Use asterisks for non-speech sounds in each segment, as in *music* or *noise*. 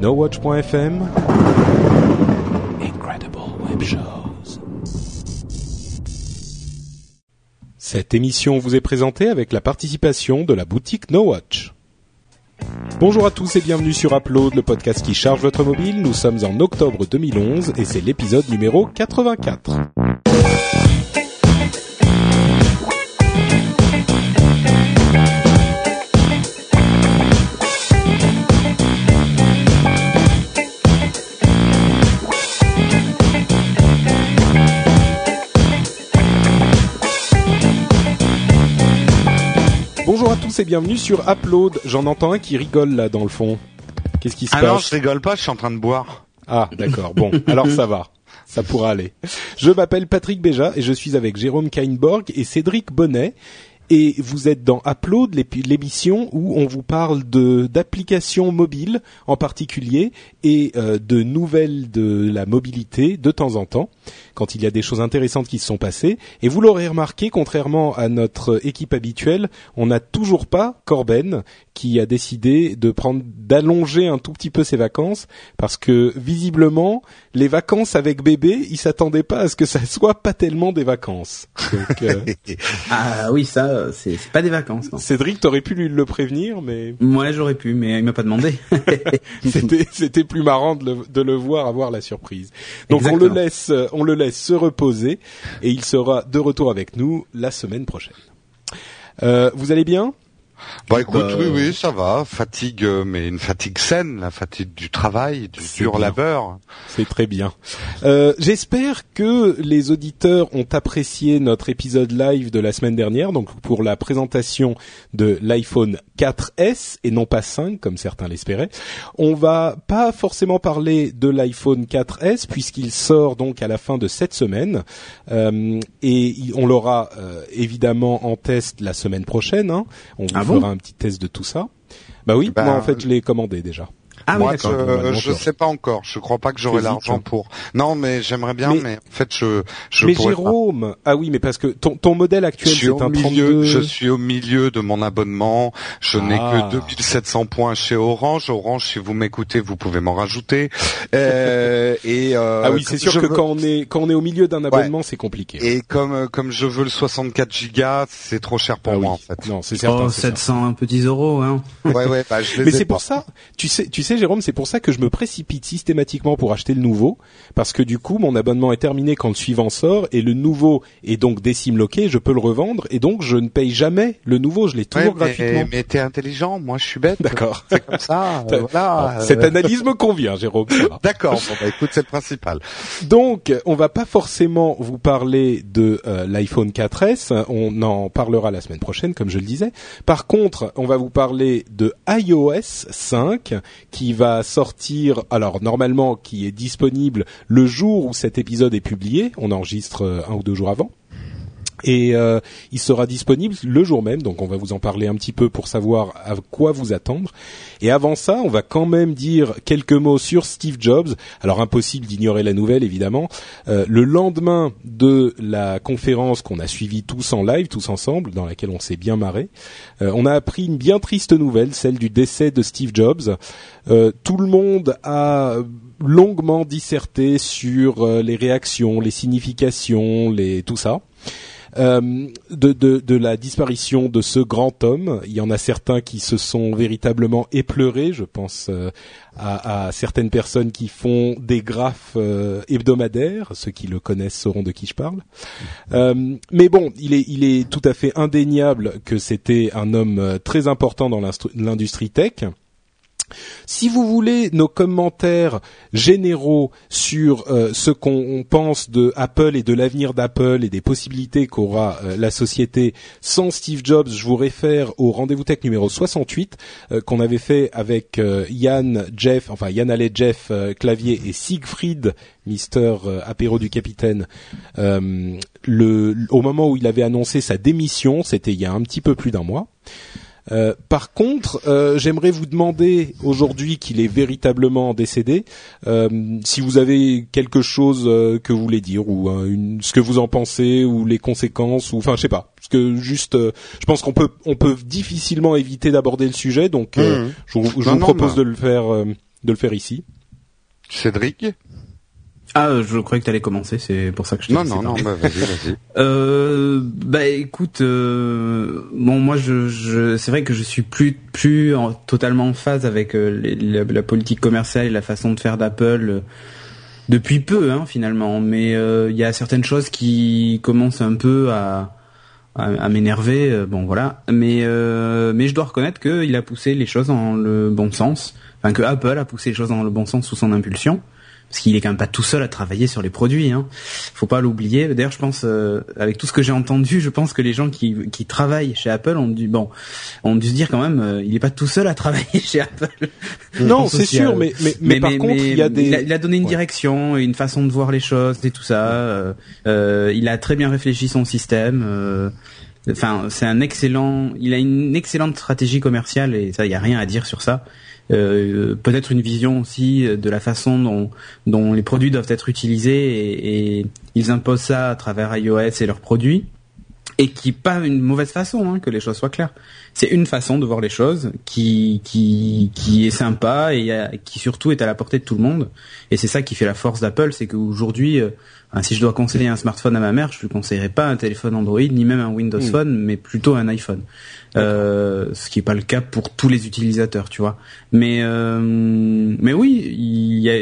NoWatch.fm Incredible Web Shows. Cette émission vous est présentée avec la participation de la boutique NoWatch. Bonjour à tous et bienvenue sur Upload, le podcast qui charge votre mobile. Nous sommes en octobre 2011 et c'est l'épisode numéro 84. Tous et bienvenue sur Upload. J'en entends un qui rigole là dans le fond. Qu'est-ce qui se Ah passe non, je rigole pas, je suis en train de boire. Ah, d'accord. Bon, *laughs* alors ça va. Ça pourra aller. Je m'appelle Patrick Béja et je suis avec Jérôme Kainborg et Cédric Bonnet. Et vous êtes dans Upload, l'émission où on vous parle de d'applications mobiles en particulier et euh, de nouvelles de la mobilité de temps en temps, quand il y a des choses intéressantes qui se sont passées. Et vous l'aurez remarqué, contrairement à notre équipe habituelle, on n'a toujours pas Corben qui a décidé de prendre d'allonger un tout petit peu ses vacances parce que visiblement les vacances avec bébé, il s'attendait pas à ce que ça *laughs* soit pas tellement des vacances. Donc euh, *laughs* Ah oui, ça, c'est pas des vacances. Non. Cédric, t'aurais pu lui le prévenir, mais Moi, j'aurais pu, mais il m'a pas demandé. *laughs* c'était plus marrant de le, de le voir avoir la surprise. Donc on le laisse on le laisse se reposer et il sera de retour avec nous la semaine prochaine. Euh, vous allez bien? Bah écoute, Bah, oui, oui, ça va. Fatigue, euh, mais une fatigue saine, la fatigue du travail, du dur bien. labeur. C'est très bien. Euh, J'espère que les auditeurs ont apprécié notre épisode live de la semaine dernière, donc pour la présentation de l'iPhone 4S et non pas 5 comme certains l'espéraient. On va pas forcément parler de l'iPhone 4S puisqu'il sort donc à la fin de cette semaine Euh, et on l'aura euh, évidemment en test la semaine prochaine. hein. On vous Ah fera bon un petit test de tout ça. Bah oui, Bah, moi en fait je l'ai commandé déjà. Ah Moi, oui, d'accord. je, je sais pas encore. Je crois pas que j'aurai l'argent pour. Non, mais j'aimerais bien, Mais- mais, en fait, je, je mais pas. Jérôme, ah oui, mais parce que ton, ton modèle Je actuel suis c'est au un milieu, 32. je suis au milieu de mon abonnement. Je n'ai Ah. que 2700 points chez Orange. Orange, si vous m'écoutez, vous pouvez m'en rajouter. Euh, *laughs* et euh, ah oui, c'est sûr que veux- quand on est quand on est au milieu d'un abonnement, c'est compliqué. Et comme euh, comme je veux le 64 gigas, c'est trop cher pour Ah moi oui. en fait. Non, c'est certain. Oh, c'est certain. 700 petits euros, hein. Ouais ouais, bah je *laughs* les Mais ai c'est pour ça, tu sais, tu sais, Jérôme, c'est pour ça que je me précipite systématiquement pour acheter le nouveau, parce que du coup, mon abonnement est terminé quand le suivant sort, et le nouveau est donc décime loqué, je peux le revendre, et donc je ne paye jamais le nouveau, je l'ai toujours Ouais, gratuitement. mais, t'es intelligent, moi je suis bête. D'accord. *laughs* C'est comme ça. *laughs* Euh, voilà. Bon, Cette euh, analyse me convient, Jérôme. *laughs* D'accord. Bon, bah, écoute, c'est le principal. Donc, on va pas forcément vous parler de euh, l'iPhone 4S. On en parlera la semaine prochaine, comme je le disais. Par contre, on va vous parler de iOS 5 qui va sortir. Alors normalement, qui est disponible le jour où cet épisode est publié. On enregistre euh, un ou deux jours avant. Et euh, il sera disponible le jour même, donc on va vous en parler un petit peu pour savoir à quoi vous attendre. Et avant ça, on va quand même dire quelques mots sur Steve Jobs. Alors impossible d'ignorer la nouvelle, évidemment. Euh, le lendemain de la conférence qu'on a suivie tous en live, tous ensemble, dans laquelle on s'est bien marré, euh, on a appris une bien triste nouvelle, celle du décès de Steve Jobs. Euh, tout le monde a longuement disserté sur euh, les réactions, les significations, les tout ça euh, de, de, de la disparition de ce grand homme. Il y en a certains qui se sont véritablement épleurés. Je pense euh, à, à certaines personnes qui font des graphes euh, hebdomadaires. Ceux qui le connaissent sauront de qui je parle. Euh, mais bon, il est, il est tout à fait indéniable que c'était un homme très important dans l'industrie tech. Si vous voulez nos commentaires généraux sur euh, ce qu'on pense de Apple et de l'avenir d'Apple et des possibilités qu'aura euh, la société sans Steve Jobs, je vous réfère au rendez-vous tech numéro 68 euh, qu'on avait fait avec euh, Yann, Jeff, enfin Yann Allais, Jeff euh, Clavier et Siegfried, Mister euh, Apéro du Capitaine. Le, au moment où il avait annoncé sa démission, c'était il y a un petit peu plus d'un mois. Euh, par contre, euh, j'aimerais vous demander aujourd'hui qu'il est véritablement décédé, euh, si vous avez quelque chose euh, que vous voulez dire ou une, ce que vous en pensez ou les conséquences ou enfin je sais pas. Parce que juste, euh, je pense qu'on peut on peut difficilement éviter d'aborder le sujet, donc je, vous- je Non, vous non, propose bah. de le faire. euh, de le faire ici. Cédric? Ah, je croyais que t'allais commencer, c'est pour ça que je t'ai Non, non, non, bah, vas-y, vas-y. *laughs* euh, bah écoute, euh, bon moi je, je c'est vrai que je suis plus plus en, totalement en phase avec euh, la, la, politique commerciale et la façon de faire d'Apple euh, depuis peu hein, finalement, mais il y a certaines choses qui commencent un peu à à, à m'énerver, bon voilà, mais mais je dois reconnaître qu'il a poussé les choses dans le bon sens, enfin que Apple a poussé les choses dans le bon sens sous son impulsion parce qu'il est quand même pas tout seul à travailler sur les produits. Hein. Faut pas l'oublier. D'ailleurs, je pense, euh, avec tout ce que j'ai entendu, je pense que les gens qui, qui travaillent chez Apple ont dû, bon, ont dû se dire quand même, euh, il est pas tout seul à travailler *laughs* chez Apple. Non, c'est sûr, mais, mais, mais, par contre, il y a des. Il a, donné une direction, une façon de voir les choses et tout ça. Euh, il a très bien réfléchi son système. Enfin, c'est un excellent. Il a une excellente stratégie commerciale et ça, il y a rien à dire sur ça. Euh, peut-être une vision aussi de la façon dont, dont les produits doivent être utilisés et, et ils imposent ça à travers iOS et leurs produits et qui pas une mauvaise façon, hein, que les choses soient claires. C'est une façon de voir les choses qui qui qui est sympa et qui surtout est à la portée de tout le monde. Et c'est ça qui fait la force d'Apple, c'est qu'aujourd'hui, euh, si je dois conseiller un smartphone à ma mère, je lui conseillerais pas un téléphone Android ni même un Windows hmm. Phone, mais plutôt un iPhone. Euh, ce qui est pas le cas pour tous les utilisateurs, tu vois. Mais euh, mais oui, y a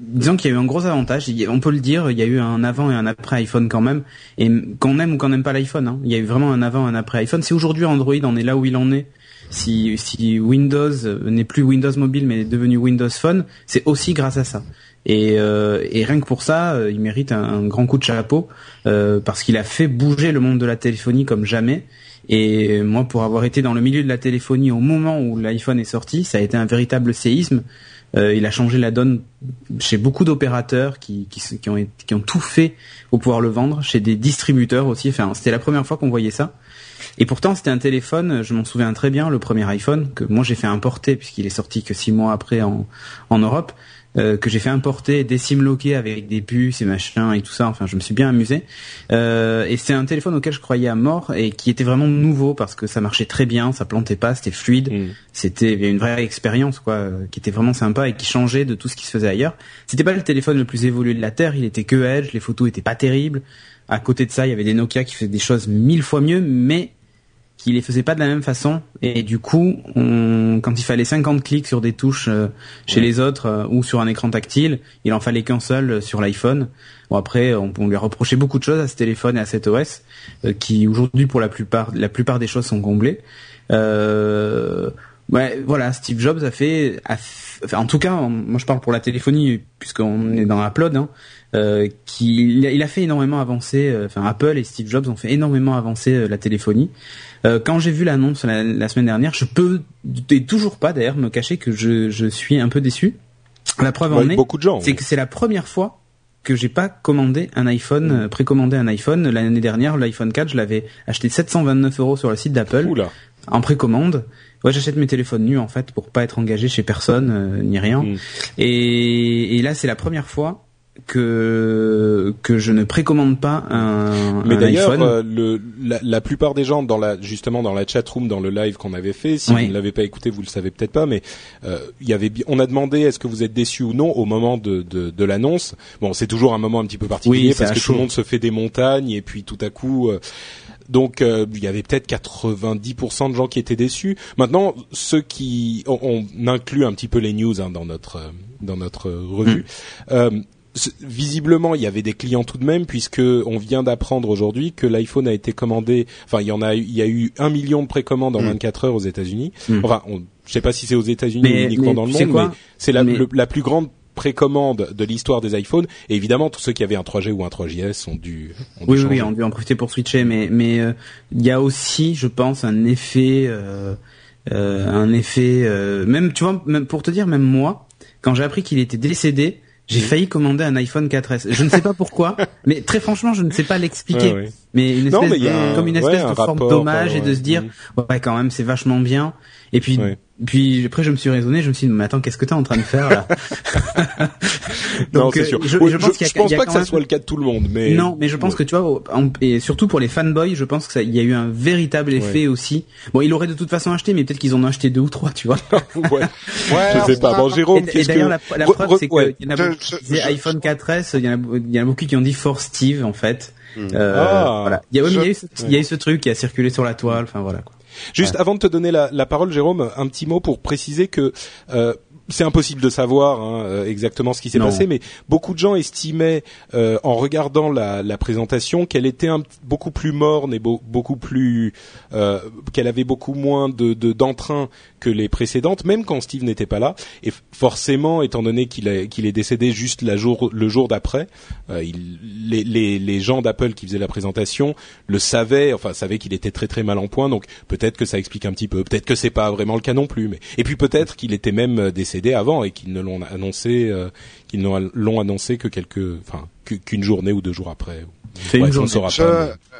disons qu'il y a eu un gros avantage. On peut le dire, il y a eu un avant et un après iPhone quand même. Et qu'on aime ou qu'on n'aime pas l'iPhone, hein, il y a eu vraiment un avant et un après iPhone. Si aujourd'hui Android en est là où il en est, si, si Windows n'est plus Windows Mobile mais est devenu Windows Phone, c'est aussi grâce à ça. Et, euh, rien que pour ça, euh, il mérite un, grand coup de chapeau euh, parce qu'il a fait bouger le monde de la téléphonie comme jamais. Et moi, pour avoir été dans le milieu de la téléphonie au moment où l'iPhone est sorti, ça a été un véritable séisme. Euh, il a changé la donne chez beaucoup d'opérateurs qui, qui, qui, ont, qui ont tout fait pour pouvoir le vendre, chez des distributeurs aussi. Enfin, c'était la première fois qu'on voyait ça. Et pourtant, c'était un téléphone, je m'en souviens très bien, le premier iPhone, que moi j'ai fait importer puisqu'il est sorti que six mois après en, en Europe. Euh, que j'ai fait importer des loqués avec des puces et machin et tout ça. Enfin, je me suis bien amusé. Euh, et c'est un téléphone auquel je croyais à mort et qui était vraiment nouveau parce que ça marchait très bien, ça plantait pas, c'était fluide. Mm. C'était une vraie expérience quoi, euh, qui était vraiment sympa et qui changeait de tout ce qui se faisait ailleurs. C'était pas le téléphone le plus évolué de la terre, il était que Edge, les photos étaient pas terribles. À côté de ça, il y avait des Nokia qui faisaient des choses mille fois mieux, mais qui les faisait pas de la même façon. Et du coup on, quand il fallait 50 clics sur des touches euh, chez les autres euh, ou sur un écran tactile il en fallait qu'un seul euh, sur l'iPhone. Bon après on, on, lui a reproché beaucoup de choses à ce téléphone et à cet OS qui aujourd'hui pour la plupart la plupart des choses sont comblées. Ouais voilà Steve Jobs a fait, en tout cas moi je parle pour la téléphonie puisqu'on est dans Upload hein, euh, il a, fait énormément avancer enfin Apple et Steve Jobs ont fait énormément avancer la téléphonie euh, quand j'ai vu l'annonce la, semaine dernière, je peux et toujours pas d'ailleurs me cacher que je, je suis un peu déçu. La preuve en est, c'est que c'est la première fois que j'ai pas commandé un iPhone, mm. euh, précommandé un iPhone. L'année dernière, l'iPhone 4, je l'avais acheté 729 euros sur le site d'Apple en précommande. Ouais, j'achète mes téléphones nus en fait pour pas être engagé chez personne euh, ni rien. Mm. Et, et là, c'est la première fois que que je ne précommande pas un Mais d'ailleurs, euh, le la, la, plupart des gens dans la justement dans la chat room dans le live qu'on avait fait, si vous ne l'avez pas écouté, vous le savez peut-être pas, mais euh, il y avait on a demandé est-ce que vous êtes déçu ou non au moment de de, de l'annonce. Bon, c'est toujours un moment un petit peu particulier parce que tout le monde se fait des montagnes et puis tout à coup. Euh, donc il y avait peut-être 90% de gens qui étaient déçus. Maintenant, ceux qui on, inclut un petit peu les news hein, dans notre dans notre revue. Mm visiblement, il y avait des clients tout de même, puisque on vient d'apprendre aujourd'hui que l'iPhone a été commandé. Enfin, il y en a, il y a eu un million de précommandes en 24 mm. heures aux États-Unis. Mm. Enfin, on, je sais pas si c'est aux États-Unis ou uniquement dans le monde, mais c'est la, la plus grande précommande de l'histoire des iPhones. Et évidemment, tous ceux qui avaient un 3G ou un 3GS ont dû, ont dû oui, oui, ont dû en profiter pour switcher. Mais, mais euh, il y a aussi, je pense, un effet, euh, euh, un effet. Euh, même, tu vois, même pour te dire, même moi, quand j'ai appris qu'il était décédé j'ai failli commander un iPhone 4S. Je ne sais pas pourquoi, *laughs* mais très franchement, je ne sais pas l'expliquer. Mais une espèce comme une espèce de forme d'hommage et de se dire, ouais, quand même, c'est vachement bien. Et puis, Puis après, je me suis raisonné, je me suis dit, mais attends, qu'est-ce que t'es en train de faire là *laughs* Non, c'est sûr. Je, pense, pense pas que ça soit le cas de tout le monde, mais non, mais je pense que tu vois, et surtout pour les fanboys, je pense que ça, il y a eu un véritable effet aussi. Bon, il aurait de toute façon acheté, mais peut-être qu'ils en ont acheté deux ou trois, tu vois. *laughs* ouais. ouais. Je sais pas. Bon, Jérôme, et, d'ailleurs, la, la preuve, c'est qu'il y en a beaucoup qui disaient iPhone 4S, il y en a, il y en a beaucoup qui ont dit for Steve en fait. Euh, ah. voilà. Y, a, il y a eu ce truc qui a circulé sur la toile. Enfin voilà. Quoi. Juste avant de te donner la, la, parole, Jérôme, un petit mot pour préciser que euh, c'est impossible de savoir hein, euh, exactement ce qui s'est passé, mais beaucoup de gens estimaient, euh, en regardant la, la présentation, qu'elle était un, beaucoup plus morne et beaucoup plus, euh, qu'elle avait beaucoup moins de d'entrain que les précédentes, même quand Steve n'était pas là. Et forcément, étant donné qu'il est décédé juste le jour d'après, euh, les, les, gens d'Apple qui faisaient la présentation le savaient, enfin savaient qu'il était très très mal en point. Donc peut-être que ça explique un petit peu. Peut-être que c'est pas vraiment le cas non plus. Mais et puis peut-être qu'il était même décédé avant et qu'ils ne l'ont annoncé, euh, qu'ils l'ont annoncé que quelques, enfin, qu'une journée ou deux jours après. C'est une journée.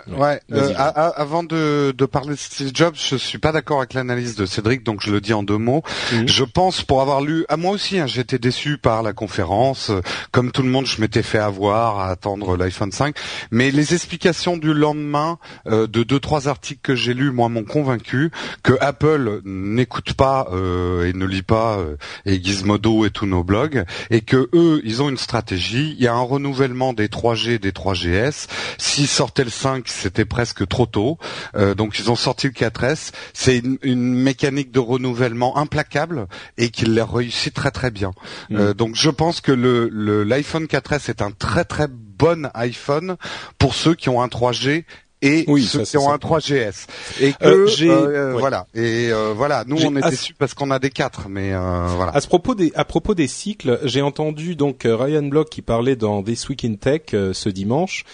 Ouais. Euh, avant de, de parler de Steve Jobs, je suis pas d'accord avec l'analyse de Cédric, donc je le dis en deux mots. Mhm. Je pense, pour avoir lu, à moi aussi, hein, j'étais déçu par la conférence. Comme tout le monde, je m'étais fait avoir à attendre l'iPhone 5. Mais les explications du lendemain euh, de deux trois articles que j'ai lus, moi, m'ont convaincu que Apple n'écoute pas euh, et ne lit pas euh, et Gizmodo et tous nos blogs, et que eux, ils ont une stratégie. Il y a un renouvellement des 3G, des 3GS. S'ils sortaient le 5 c'était presque trop tôt. Euh, donc ils ont sorti le 4S. C'est une, mécanique de renouvellement implacable et qu'il l'a réussi très très bien. Mm. Euh, donc je pense que le l'iPhone 4S est un très très bon iPhone pour ceux qui ont un 3G et ceux qui ont un 3GS et euh, que voilà. Et voilà. Nous on est déçus parce qu'on a des 4 mais voilà. À ce propos des à propos des cycles j'ai entendu donc Ryan Block qui parlait dans This Week in Tech ce dimanche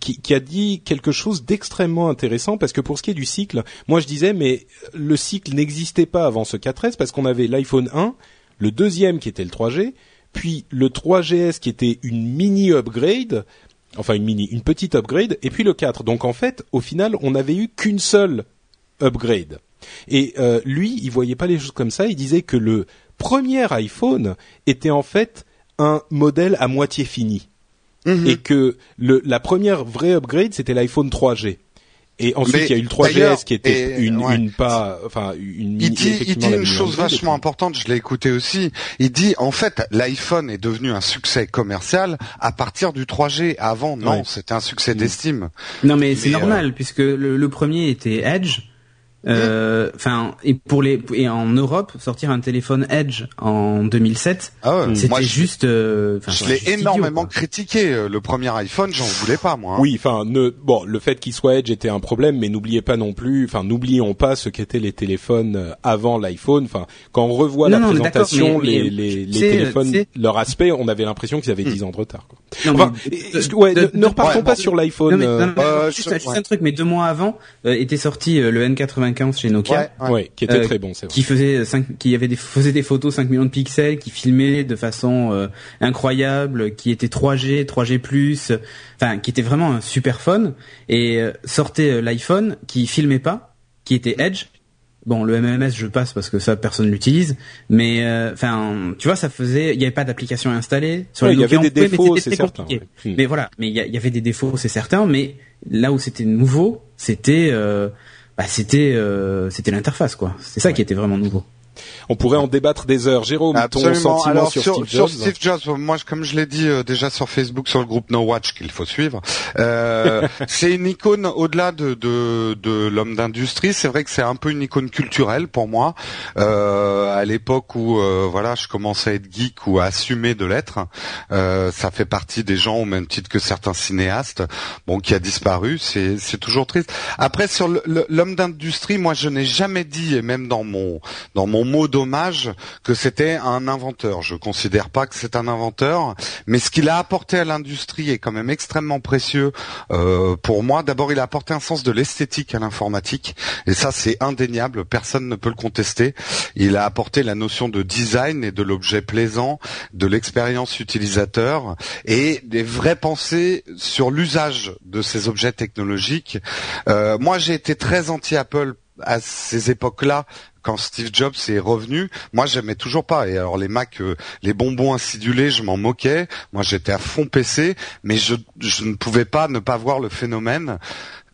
qui, qui, a dit quelque chose d'extrêmement intéressant parce que pour ce qui est du cycle, moi je disais mais le cycle n'existait pas avant ce 4S parce qu'on avait l'iPhone 1, le deuxième qui était le 3G, puis le 3GS qui était une mini upgrade, enfin une mini, une petite upgrade, et puis le 4. Donc en fait, au final, on n'avait eu qu'une seule upgrade. Et euh, lui, il voyait pas les choses comme ça. Il disait que le premier iPhone était en fait un modèle à moitié fini. Mhm. et que le, la première vraie upgrade c'était l'iPhone 3G. Et ensuite, il y a eu le 3GS qui était une, une pas, enfin une. Il dit, il dit une chose vachement importante. Je l'ai écouté aussi. Il dit en fait, l'iPhone est devenu un succès commercial à partir du 3G. Avant, non, c'était un succès mm. d'estime. Non, mais, c'est normal euh, puisque le, le, premier était Edge enfin, et pour les et en Europe, sortir un téléphone Edge en 2007, ah c'était juste. Euh, je l'ai énormément critiqué. Euh, le premier iPhone, j'en voulais pas moi. Hein. Oui, enfin, ne, bon, le fait qu'il soit Edge était un problème, mais n'oubliez pas non plus, enfin, n'oublions pas ce qu'étaient les téléphones avant l'iPhone. Enfin, quand on revoit la présentation, les, les, les téléphones, leur aspect, on avait l'impression qu'ils avaient 10 hmm. ans de retard. Quoi. enfin, ouais, ne, repartons pas sur l'iPhone. juste, un truc, mais deux mois avant était sorti le N80 chez Nokia, ouais, qui était euh, très bon, c'est vrai. Qui faisait 5, qui avait des, faisait des photos 5 millions de pixels, qui filmait de façon euh, incroyable, qui était 3G, 3G+, enfin qui était vraiment un super phone et euh, sortait l'iPhone qui filmait pas, qui était Edge. Bon, le MMS je passe parce que ça personne l'utilise, mais enfin, tu vois, ça faisait, il y avait pas d'application installée sur Il y avait des défauts, c'est certain. Mais voilà, mais il y, avait des défauts, c'est certain, mais là où c'était nouveau, c'était bah, c'était euh, c'était l'interface quoi. C'est ça qui était vraiment nouveau. On pourrait en débattre des heures. Jérôme, ton sentiment sur, Steve Jobs Steve Jobs, moi, comme je l'ai dit euh, déjà sur Facebook, sur le groupe No Watch qu'il faut suivre, euh, *laughs* c'est une icône au-delà de, de, de l'homme d'industrie. C'est vrai que c'est un peu une icône culturelle pour moi. Euh, à l'époque où voilà, je commençais à être geek ou à assumer de l'être, ça fait partie des gens au même titre que certains cinéastes, bon, qui a disparu. C'est c'est toujours triste. Après, sur l'homme d'industrie, moi, je n'ai jamais dit, et même dans mon dans mon mot d'hommage que c'était un inventeur. Je considère pas que c'est un inventeur, mais ce qu'il a apporté à l'industrie est quand même extrêmement précieux euh, pour moi. D'abord, il a apporté un sens de l'esthétique à l'informatique, et ça c'est indéniable, personne ne peut le contester. Il a apporté la notion de design et de l'objet plaisant, de l'expérience utilisateur et des vraies pensées sur l'usage de ces objets technologiques. Euh, moi, j'ai été très anti-Apple à ces époques-là quand Steve Jobs est revenu, moi j'aimais toujours pas. Et alors les Mac, les bonbons acidulés, je m'en moquais. Moi j'étais à fond PC, mais je, je ne pouvais pas ne pas voir le phénomène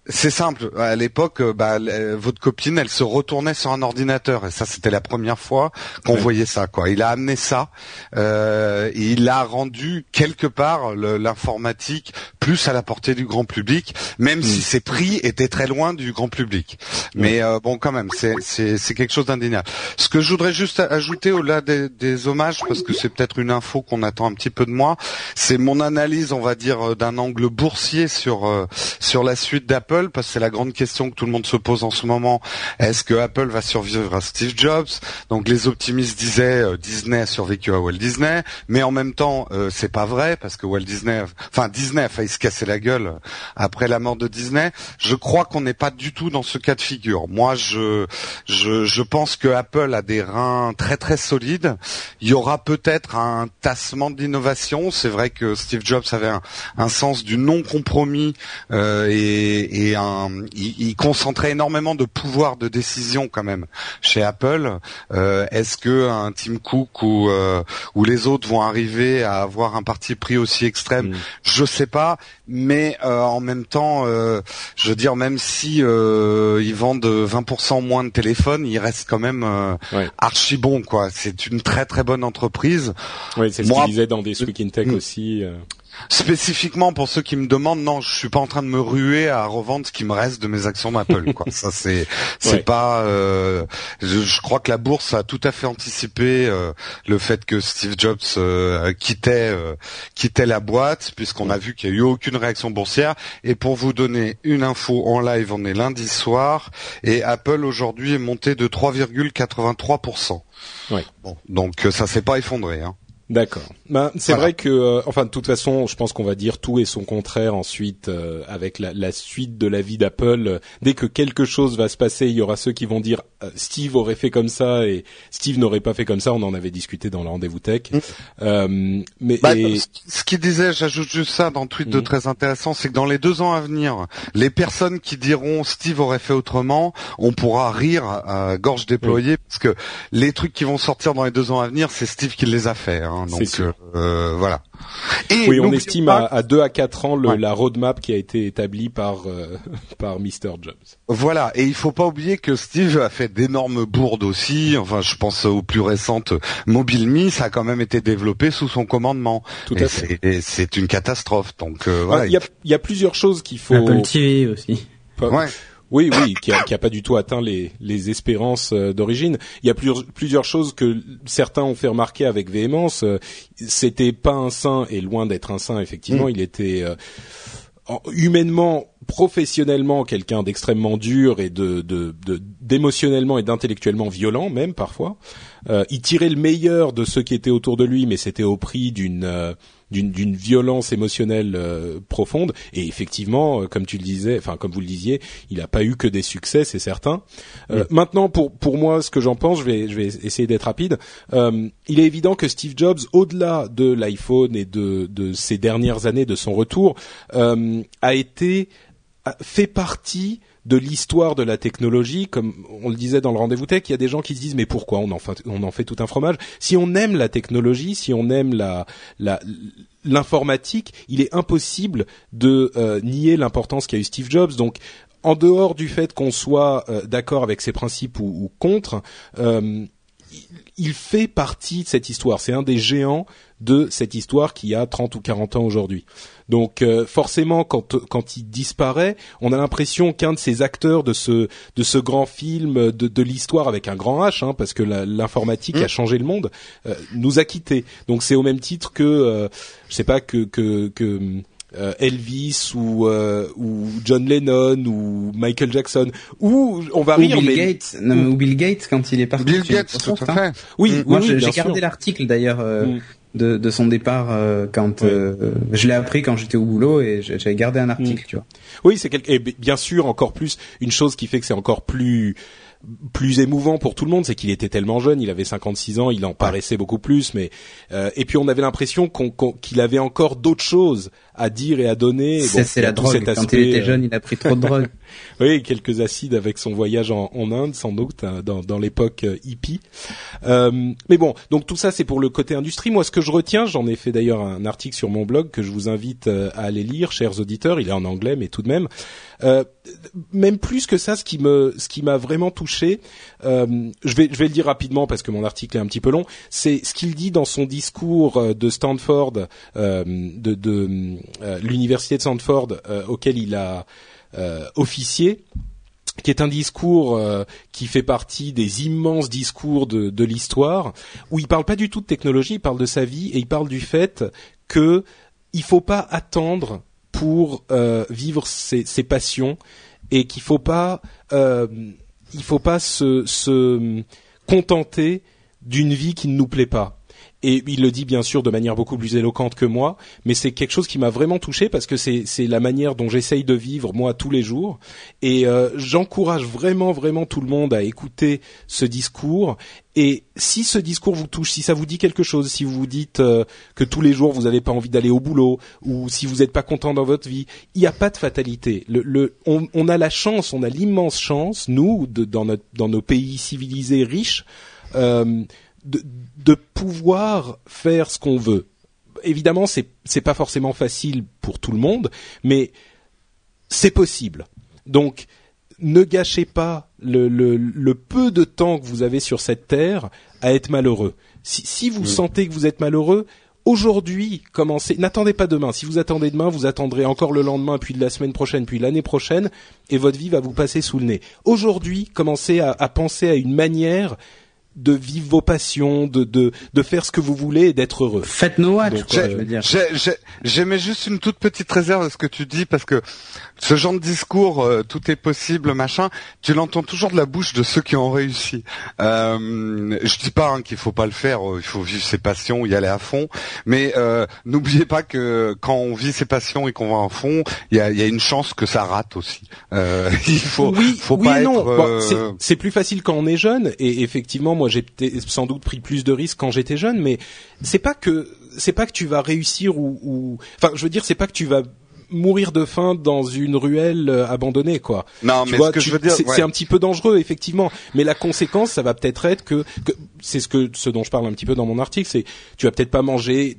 c'est simple. À l'époque, euh, bah, votre copine, elle se retournait sur un ordinateur, et ça, c'était la première fois qu'on voyait ça. Quoi. Il a amené ça, euh, il a rendu quelque part l'informatique plus à la portée du grand public, même si mm. ses prix étaient très loin du grand public. Mais euh, bon, quand même, c'est quelque chose d'indéniable. Ce que je voudrais juste ajouter au-delà des, des, hommages, parce que c'est peut-être une info qu'on attend un petit peu de moi, c'est mon analyse, on va dire, euh, d'un angle boursier sur sur la suite d'Apple parce que c'est la grande question que tout le monde se pose en ce moment. Est-ce que Apple va survivre à Steve Jobs? Donc les optimistes disaient euh, Disney a survécu à Walt Disney, mais en même temps euh, c'est pas vrai parce que Walt Disney, enfin Disney a failli se casser la gueule après la mort de Disney. Je crois qu'on n'est pas du tout dans ce cas de figure. Moi je je, je pense que Apple a des reins très très solides. Il y aura peut-être un tassement d'innovation. C'est vrai que Steve Jobs avait un, un sens du non compromis euh, et, et un, il, concentrait énormément de pouvoir de décision quand même chez Apple. Euh, est-ce que un Tim Cook ou euh, ou les autres vont arriver à avoir un parti pris aussi extrême? Mm. Je sais pas, mais euh, en même temps, je veux dire, même si ils vendent 20% moins de téléphones, ils restent quand même archi bons quoi. C'est une très très bonne entreprise. Oui, c'est ce qu'ils disaient dans des Week in Tech mm. aussi. Spécifiquement pour ceux qui me demandent, non, je suis pas en train de me ruer à revendre ce qui me reste de mes actions d'Apple. Quoi. *laughs* Ça c'est c'est pas. Euh, je, crois que la bourse a tout à fait anticipé euh, le fait que Steve Jobs euh, quittait quittait la boîte, puisqu'on a vu qu'il y a eu aucune réaction boursière. Et pour vous donner une info en live, on est lundi soir et Apple aujourd'hui est monté de 3,83 Ouais. Bon, donc ça s'est pas effondré. Hein. D'accord. Ben, c'est vrai que, euh, enfin, de toute façon, je pense qu'on va dire tout et son contraire ensuite euh, avec la, la, suite de la vie d'Apple. Dès que quelque chose va se passer, il y aura ceux qui vont dire euh, Steve aurait fait comme ça et Steve n'aurait pas fait comme ça. On en avait discuté dans le rendez-vous tech. Mm. mais bah, ce qu'il disait, j'ajoute juste ça dans le tweet de mm. très intéressant, c'est que dans les deux ans à venir, les personnes qui diront Steve aurait fait autrement, on pourra rire à gorge déployée parce que les trucs qui vont sortir dans les deux ans à venir, c'est Steve qui les a fait. Hein. Hein, donc euh, voilà. Et oui, on estime à, à 2 à 4 ans le, la roadmap qui a été établie par euh, *laughs* par Mr Jobs. Voilà, et il faut pas oublier que Steve a fait d'énormes bourdes aussi. Enfin, je pense aux plus récentes MobileMe, ça a quand même été développé sous son commandement. Tout à fait. C'est une catastrophe. Donc euh, voilà. Il y a, y a plusieurs choses qu'il faut. Apple TV aussi. Ouais. Oui, oui, qui a, qui a pas du tout atteint les, les espérances euh, d'origine. Il y a plusieurs, plusieurs choses que certains ont fait remarquer avec véhémence. Euh, c'était pas un saint et loin d'être un saint, effectivement, mm. il était euh, humainement, professionnellement quelqu'un d'extrêmement dur et de, de, d'émotionnellement et d'intellectuellement violent même parfois. Il tirait le meilleur de ceux qui étaient autour de lui, mais c'était au prix d'une d'une violence émotionnelle euh, profonde. Et effectivement, euh, comme tu le disais, enfin comme vous le disiez, il n'a pas eu que des succès, c'est certain. Euh, maintenant, pour pour moi, ce que j'en pense, je vais je vais essayer d'être rapide. il est évident que Steve Jobs, au-delà de l'iPhone et de de ces dernières années de son retour, a été fait partie de l'histoire de la technologie, comme on le disait dans le rendez-vous tech, il y a des gens qui se disent mais pourquoi on en fait, on en fait tout un fromage? Si on aime la technologie, si on aime la, l'informatique, il est impossible de euh, nier l'importance qu'a eu Steve Jobs. Donc en dehors du fait qu'on soit euh, d'accord avec ses principes ou, contre, euh, il fait partie de cette histoire. C'est un des géants de cette histoire qui a 30 ou 40 ans aujourd'hui. Donc euh, forcément, quand quand il disparaît, on a l'impression qu'un de ces acteurs de ce de ce grand film de, de l'histoire avec un grand H, hein, parce que l'informatique a mm. changé le monde, euh, nous a quittés. Donc c'est au même titre que euh, je sais pas que que, que Elvis ou, ou John Lennon ou Michael Jackson ou on va rire Bill Gates ou Bill Gates quand il est parti Bill Gates tout à fait oui, mm. moi j'ai gardé l'article d'ailleurs mm de, de son départ euh, quand euh, je l'ai appris quand j'étais au boulot et j'avais gardé un article, mm. tu vois. Oui, c'est quelque et bien sûr encore plus une chose qui fait que c'est encore plus plus émouvant pour tout le monde, c'est qu'il était tellement jeune, il avait 56 ans, il en paraissait beaucoup plus, mais euh, et puis on avait l'impression qu'il avait encore d'autres choses à dire et à donner. c'est la drogue. Quand il était jeune, il a pris trop de *laughs* drogue. oui, quelques acides avec son voyage en, Inde, sans doute, hein, dans, dans l'époque hippie. Euh, mais bon, donc tout ça, c'est pour le côté industrie. Moi, ce que je retiens, j'en ai fait d'ailleurs un article sur mon blog que je vous invite à aller lire, chers auditeurs. Il est en anglais, mais tout de même. Euh, même plus que ça, ce qui me, ce qui m'a vraiment touché, euh, je vais, je vais le dire rapidement parce que mon article est un petit peu long. C'est ce qu'il dit dans son discours euh, de Stanford, de, de l'université de Stanford auquel il a officié qui est un discours qui fait partie des immenses discours de, l'histoire, où il parle pas du tout de technologie, il parle de sa vie et il parle du fait que il faut pas attendre pour euh, vivre ses, passions et qu'il faut pas euh, faut pas se contenter d'une vie qui ne nous plaît pas. Et il le dit bien sûr de manière beaucoup plus éloquente que moi, mais c'est quelque chose qui m'a vraiment touché parce que c'est la manière dont j'essaye de vivre moi tous les jours. Et euh, j'encourage vraiment vraiment tout le monde à écouter ce discours. Et si ce discours vous touche, si ça vous dit quelque chose, si vous vous dites euh, que tous les jours vous n'avez pas envie d'aller au boulot, ou si vous n'êtes pas content dans votre vie, il n'y a pas de fatalité. Le, le, on, on, a la chance, on a l'immense chance, nous, de, dans, notre, dans nos pays civilisés riches, euh, de, de pouvoir faire ce qu'on veut. Évidemment, c'est c'est pas forcément facile pour tout le monde, mais c'est possible. Donc, ne gâchez pas le, le, le, peu de temps que vous avez sur cette terre à être malheureux. Si, si vous sentez que vous êtes malheureux, aujourd'hui, commencez. N'attendez pas demain. Si vous attendez demain, vous attendrez encore le lendemain, puis la semaine prochaine, puis l'année prochaine, et votre vie va vous passer sous le nez. Aujourd'hui, commencez à, à penser à une manière de vivre vos passions, de, de, de faire ce que vous voulez et d'être heureux. Faites no watch, quoi, je veux dire. J'aimais juste une toute petite réserve à ce que tu dis parce que ce genre de discours, euh, tout est possible, machin, tu l'entends toujours de la bouche de ceux qui ont réussi. Euh, je dis pas hein, qu'il faut pas le faire, euh, il faut vivre ses passions, y aller à fond, mais euh, n'oubliez pas que quand on vit ses passions et qu'on va à fond, il y a, y a, une chance que ça rate aussi. Euh, *laughs* il faut, oui, faut oui pas non. être. Bon, c'est plus facile quand on est jeune et effectivement, moi j'ai sans doute pris plus de risques quand j'étais jeune, mais c'est pas que c'est pas que tu vas réussir ou, ou... enfin je veux dire c'est pas que tu vas mourir de faim dans une ruelle euh, abandonnée quoi. Non, tu mais vois, ce que je veux dire, c'est un petit peu dangereux effectivement, mais la conséquence ça va peut-être être que, que c'est ce que ce dont je parle un petit peu dans mon article, c'est tu vas peut-être pas manger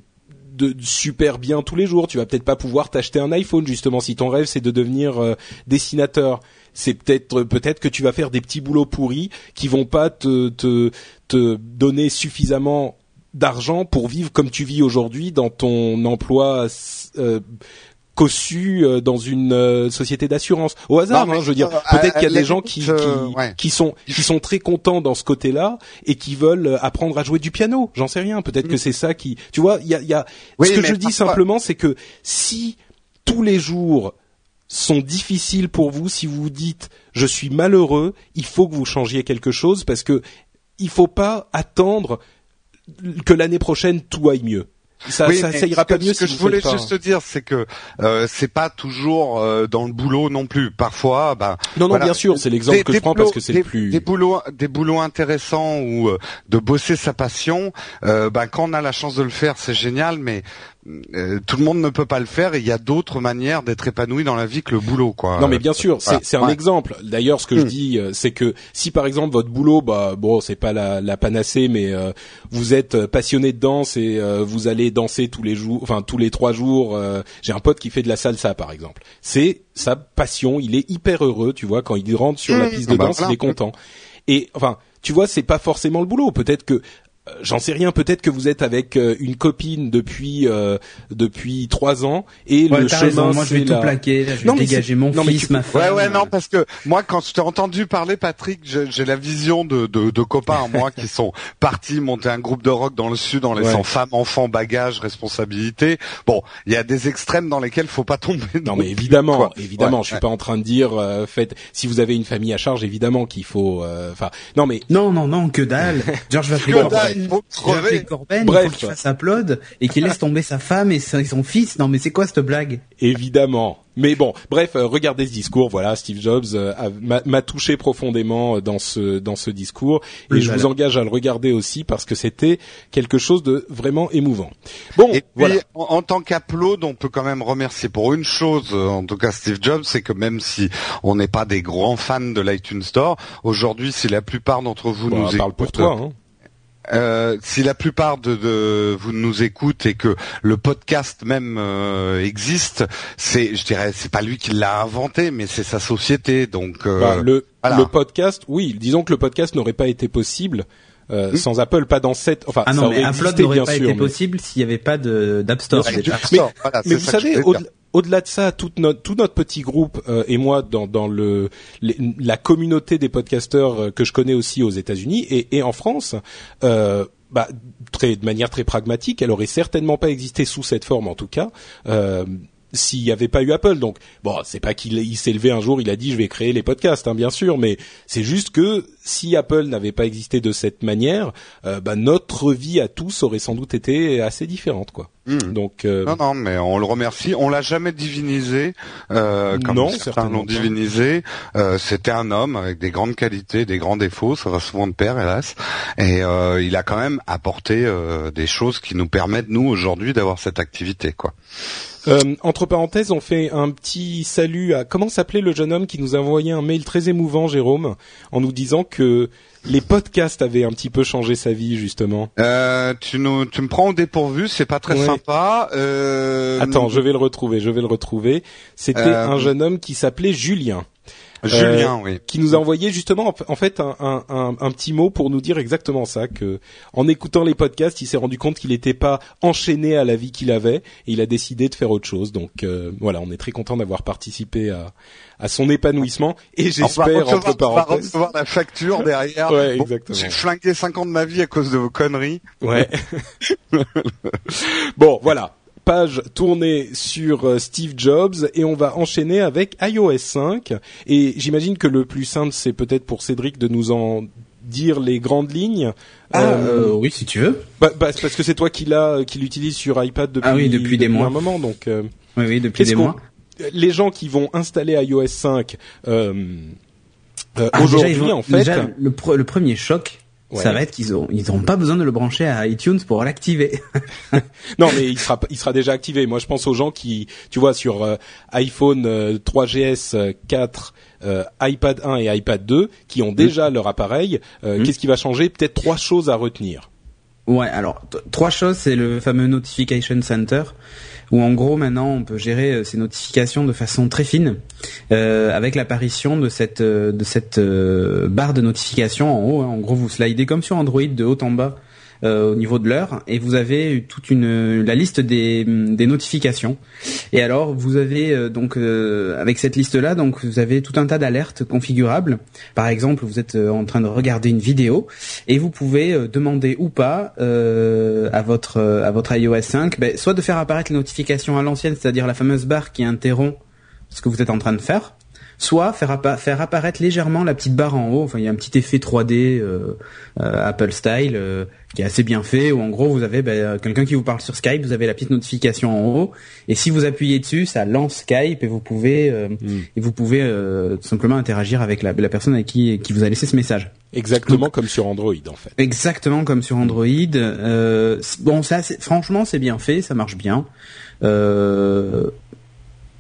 de, super bien tous les jours, tu vas peut-être pas pouvoir t'acheter un iPhone justement si ton rêve c'est de devenir euh, dessinateur. C'est peut-être peut-être que tu vas faire des petits boulots pourris qui vont pas te te, te donner suffisamment d'argent pour vivre comme tu vis aujourd'hui dans ton emploi euh, cossu euh, dans une euh, société d'assurance. Au hasard hein, je veux dire peut-être qu'il y a des gens qui qui, sont qui sont très contents dans ce côté-là et qui veulent apprendre à jouer du piano. J'en sais rien. Peut-être que mm. c'est ça qui tu vois il y a, y a... ce que je dis simplement c'est que si tous les jours sont difficiles pour vous si vous vous dites je suis malheureux il faut que vous changiez quelque chose parce que il faut pas attendre que l'année prochaine tout aille mieux ça, ça, ça, ira pas mieux. Ce que je voulais juste te dire, c'est que euh, c'est pas toujours euh, dans le boulot non plus. Parfois, bah, non, non, bien sûr, c'est l'exemple que je prends parce que c'est le plus des boulots, des boulots intéressants ou euh, de bosser sa passion. Euh, bah, quand on a la chance de le faire, c'est génial, mais euh, tout le monde ne peut pas le faire et il y a d'autres manières d'être épanoui dans la vie que le boulot quoi. Non mais bien sûr, c'est un exemple. D'ailleurs ce que je hmm. dis euh, c'est que si par exemple votre boulot bah bon, c'est pas la, la, panacée mais euh, vous êtes passionné de danse et vous allez danser tous les jours enfin tous les trois jours, j'ai un pote qui fait de la salsa par exemple. C'est sa passion, il est hyper heureux, tu vois, quand il rentre sur la hmm. piste de ah bah danse, il est content. Et enfin, tu vois, c'est pas forcément le boulot. Peut-être que euh, j'en sais rien. Peut-être que vous êtes avec euh, une copine depuis euh, depuis trois ans et le chemin. Moi, je vais tout plaquer. je vais dégager mon fils, ma femme. Ouais, ouais, non, parce que moi, quand je t'ai entendu parler, Patrick, j'ai la vision de, de, de copains moi qui sont partis monter un groupe de rock dans le sud en laissant femmes, enfants, bagages, responsabilités. Bon, il y a des extrêmes dans lesquels faut pas tomber. Non, mais évidemment, évidemment, je suis pas en train de dire faites. Si vous avez une famille à charge, évidemment qu'il faut. Enfin, non, mais non, non, non, que dalle. *laughs* George va Corben, Corben Bref. il faut qu'il fasse upload et qu'il laisse tomber sa femme et son fils. Non mais c'est quoi cette blague? Évidemment. Mais bon, bref, euh, regardez ce discours. Voilà, Steve Jobs euh, m'a touché profondément dans ce dans ce discours, et je vous engage à le regarder aussi parce que c'était quelque chose de vraiment émouvant. Bon, et puis, en, tant qu'upload, on peut quand même remercier pour une chose, euh, en tout cas Steve Jobs, c'est que même si on n'est pas des grands fans de l'iTunes Store, aujourd'hui, si la plupart d'entre vous bah, nous parle pour toi. Hein. Euh, si la plupart de, de, vous nous écoutent et que le podcast même euh, existe, c'est, je dirais, c'est pas lui qui l'a inventé, mais c'est sa société. Donc euh, bah, le, le podcast, oui, disons que le podcast n'aurait pas été possible. Euh, sans Apple, pas dans cette. Enfin, ah non, mais Upload n'aurait pas été possible s'il n'y avait pas de d'App Store. Mais, mais vous savez, au-delà de ça, tout notre, petit groupe euh, et moi dans, la communauté des podcasteurs euh, que je connais aussi aux États-Unis et, en France, euh, bah, de manière très pragmatique, elle aurait certainement pas existé sous cette forme en tout cas. Euh, s'il n'y avait pas eu Apple. Donc bon, c'est pas qu'il s'est levé un jour, il a dit je vais créer les podcasts, hein, bien sûr, mais c'est juste que si Apple n'avait pas existé de cette manière, bah, notre vie à tous aurait sans doute été assez différente, quoi. Hmm. Donc euh, non, non, mais on le remercie. On l'a jamais divinisé, euh, comme non, certains l'ont divinisé. Euh, C'était un homme avec des grandes qualités, des grands défauts. Ça va souvent de pair, hélas. Et euh, il a quand même apporté euh, des choses qui nous permettent nous aujourd'hui d'avoir cette activité, quoi. Euh, entre parenthèses, on fait un petit salut à comment s'appelait le jeune homme qui nous a envoyé un mail très émouvant, Jérôme, en nous disant que les podcasts avaient un petit peu changé sa vie justement. Euh, tu nous, tu me prends au dépourvu, c'est pas très sympa. Euh... Attends, je vais le retrouver, je vais le retrouver. C'était euh, un jeune homme qui s'appelait Julien. Julien, oui. Qui nous a envoyé justement en fait un, un, un, petit mot pour nous dire exactement ça que en écoutant les podcasts, il s'est rendu compte qu'il n'était pas enchaîné à la vie qu'il avait et il a décidé de faire autre chose. Donc euh, voilà, on est très content d'avoir participé à, à son épanouissement et j'espère entre parenthèses. On va recevoir la facture derrière. ouais, exactement. J'ai flingué 5 ans de ma vie à cause de vos conneries. Ouais. *laughs* bon, voilà page tournée sur euh, Steve Jobs et on va enchaîner avec iOS 5 et j'imagine que le plus simple c'est peut-être pour Cédric de nous en dire les grandes lignes. Ah euh, oui, si tu veux. Bah, bah, parce que c'est toi qui l'a, qui l'utilise sur iPad depuis, ah oui, depuis, des mois. un moment, donc. Euh, oui, oui, depuis des mois. Les gens qui vont installer iOS 5 euh, ah, aujourd'hui, en fait, le, le, premier choc, ça va être qu'ils ont ils n'auront pas besoin de le brancher à iTunes pour l'activer. *laughs* non, mais il sera il sera déjà activé. Moi, je pense aux gens qui, tu vois, sur euh, iPhone 3GS 4, iPad 1 et iPad 2, qui ont déjà leur appareil. Euh, mm. Qu'est-ce qui va changer? Peut-être trois choses à retenir. Ouais, alors trois choses, c'est le fameux Notification Center où en gros maintenant on peut gérer euh, ces notifications de façon très fine euh, avec l'apparition de cette euh, de cette barre de notification en haut. Hein. En gros, vous slidez comme sur Android de haut en bas euh, au niveau de l'heure et vous avez toute une la liste des, des notifications. Et alors vous avez euh, donc euh, avec cette liste là donc vous avez tout un tas d'alertes configurables. Par exemple vous êtes en train de regarder une vidéo et vous pouvez demander ou pas à votre à votre iOS 5 ben, soit de faire apparaître les notifications à l'ancienne c'est-à-dire la fameuse barre qui interrompt ce que vous êtes en train de faire soit faire, faire apparaître légèrement la petite barre en haut. Enfin, il y a un petit effet 3D euh, euh, Apple style euh, qui est assez bien fait. Où en gros, vous avez ben, quelqu'un qui vous parle sur Skype, vous avez la petite notification en haut, et si vous appuyez dessus, ça lance Skype et vous pouvez mm. et vous pouvez tout simplement interagir avec la, la, personne avec qui qui vous a laissé ce message. Exactement comme sur Android en fait. Exactement comme sur Android. bon, ça, franchement, c'est bien fait, ça marche bien. Euh,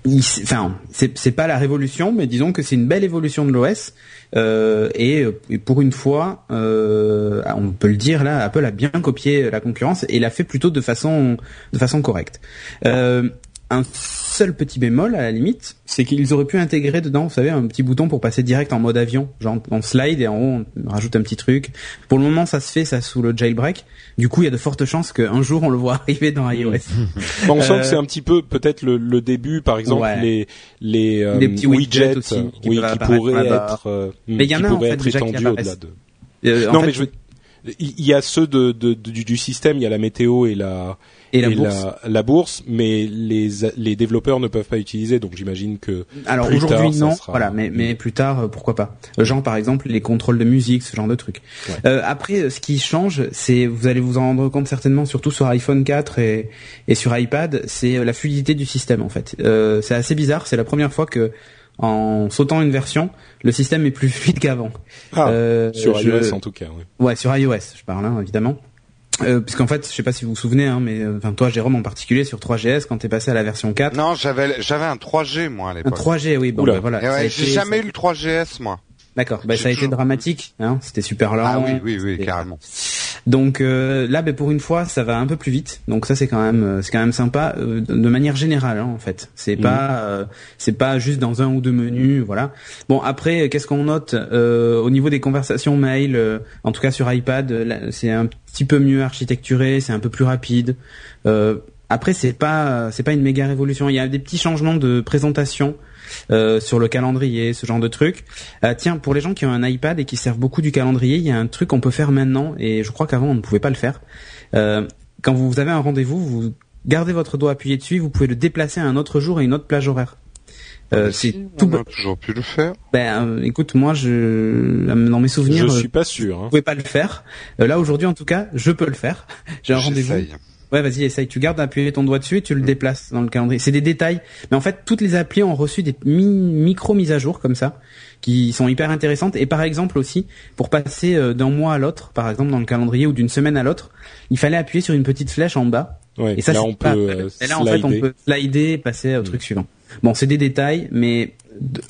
enfin, c'est pas la révolution, mais disons que c'est une belle évolution de l'OS. Euh, et, pour une fois, euh, on peut le dire là, Apple a bien copié la concurrence et l'a fait plutôt de façon de façon correcte. Euh, seul petit bémol à la limite, c'est qu'ils auraient pu intégrer dedans, vous savez, un petit bouton pour passer direct en mode avion, genre on slide et en haut on rajoute un petit truc. Pour le moment, ça se fait ça sous le jailbreak. Du coup, il y a de fortes chances qu'un jour on le voit arriver dans iOS. *laughs* on sent que c'est un petit peu peut-être le, début, par exemple les les, euh, petits widgets, aussi, qui, oui, qui pourraient être, euh, mais il y en a en fait déjà qui apparaissent. De... Euh, non, mais je il y a ceux de, de, du, du, système, il y a la météo et la et, la, bourse. La, bourse, mais les les développeurs ne peuvent pas utiliser, donc j'imagine que alors aujourd'hui non, voilà, mais mais plus tard euh, pourquoi pas. Euh, genre par exemple les contrôles de musique, ce genre de trucs. Euh, après, ce qui change, c'est vous allez vous en rendre compte certainement, surtout sur iPhone 4 et et sur iPad, c'est la fluidité du système en fait. Euh, c'est assez bizarre, c'est la première fois que en sautant une version, le système est plus *laughs* fluide qu'avant. Ah, euh, sur iOS en tout cas. Ouais. ouais, sur iOS, je parle hein, évidemment. Euh, puisqu'en fait, je sais pas si vous vous souvenez, hein, mais euh, enfin toi, Jérôme en particulier sur 3GS quand t'es passé à la version 4. Non, j'avais j'avais un 3G moi à l'époque. Un 3G, oui. Bon, bah, voilà. Ouais, j'ai jamais eu le 3GS moi. D'accord, bah, ça a été dramatique, hein, c'était super lent. Ah oui, oui, oui, carrément. Donc euh, là, bah, pour une fois, ça va un peu plus vite. Donc ça, c'est quand même, euh, c'est quand même sympa euh, de manière générale, hein, en fait. C'est mmh. pas, c'est pas juste dans un ou deux menus, voilà. Bon, après, qu'est-ce qu'on note au niveau des conversations mail, en tout cas sur iPad, c'est un petit peu mieux architecturé, c'est un peu plus rapide. après, c'est pas, c'est pas une méga révolution. Il y a des petits changements de présentation. Euh, sur le calendrier, ce genre de trucs. Euh, tiens, pour les gens qui ont un iPad et qui servent beaucoup du calendrier, il y a un truc qu'on peut faire maintenant et je crois qu'avant on ne pouvait pas le faire. Euh, quand vous avez un rendez-vous, vous gardez votre doigt appuyé dessus, vous pouvez le déplacer à un autre jour et une autre plage horaire. Euh, c'est tout. On a toujours pu le faire. Ben, écoute, moi, je dans mes souvenirs, je suis pas sûr. Hein. Pouvez pas le faire. là aujourd'hui, en tout cas, je peux le faire. J'ai un rendez-vous. Ouais, vas-y, essaye. Tu gardes d'appuyer ton doigt dessus et tu le déplaces dans le calendrier. C'est des détails. Mais en fait, toutes les applis ont reçu des micro mises à jour comme ça, qui sont hyper intéressantes. Et par exemple aussi, pour passer euh, d'un mois à l'autre, par exemple dans le calendrier ou d'une semaine à l'autre, il fallait appuyer sur une petite flèche en bas. Ouais, et ça, là, on peut, euh, et là, en fait, on peut slider et passer au truc suivant. Bon, c'est des détails, mais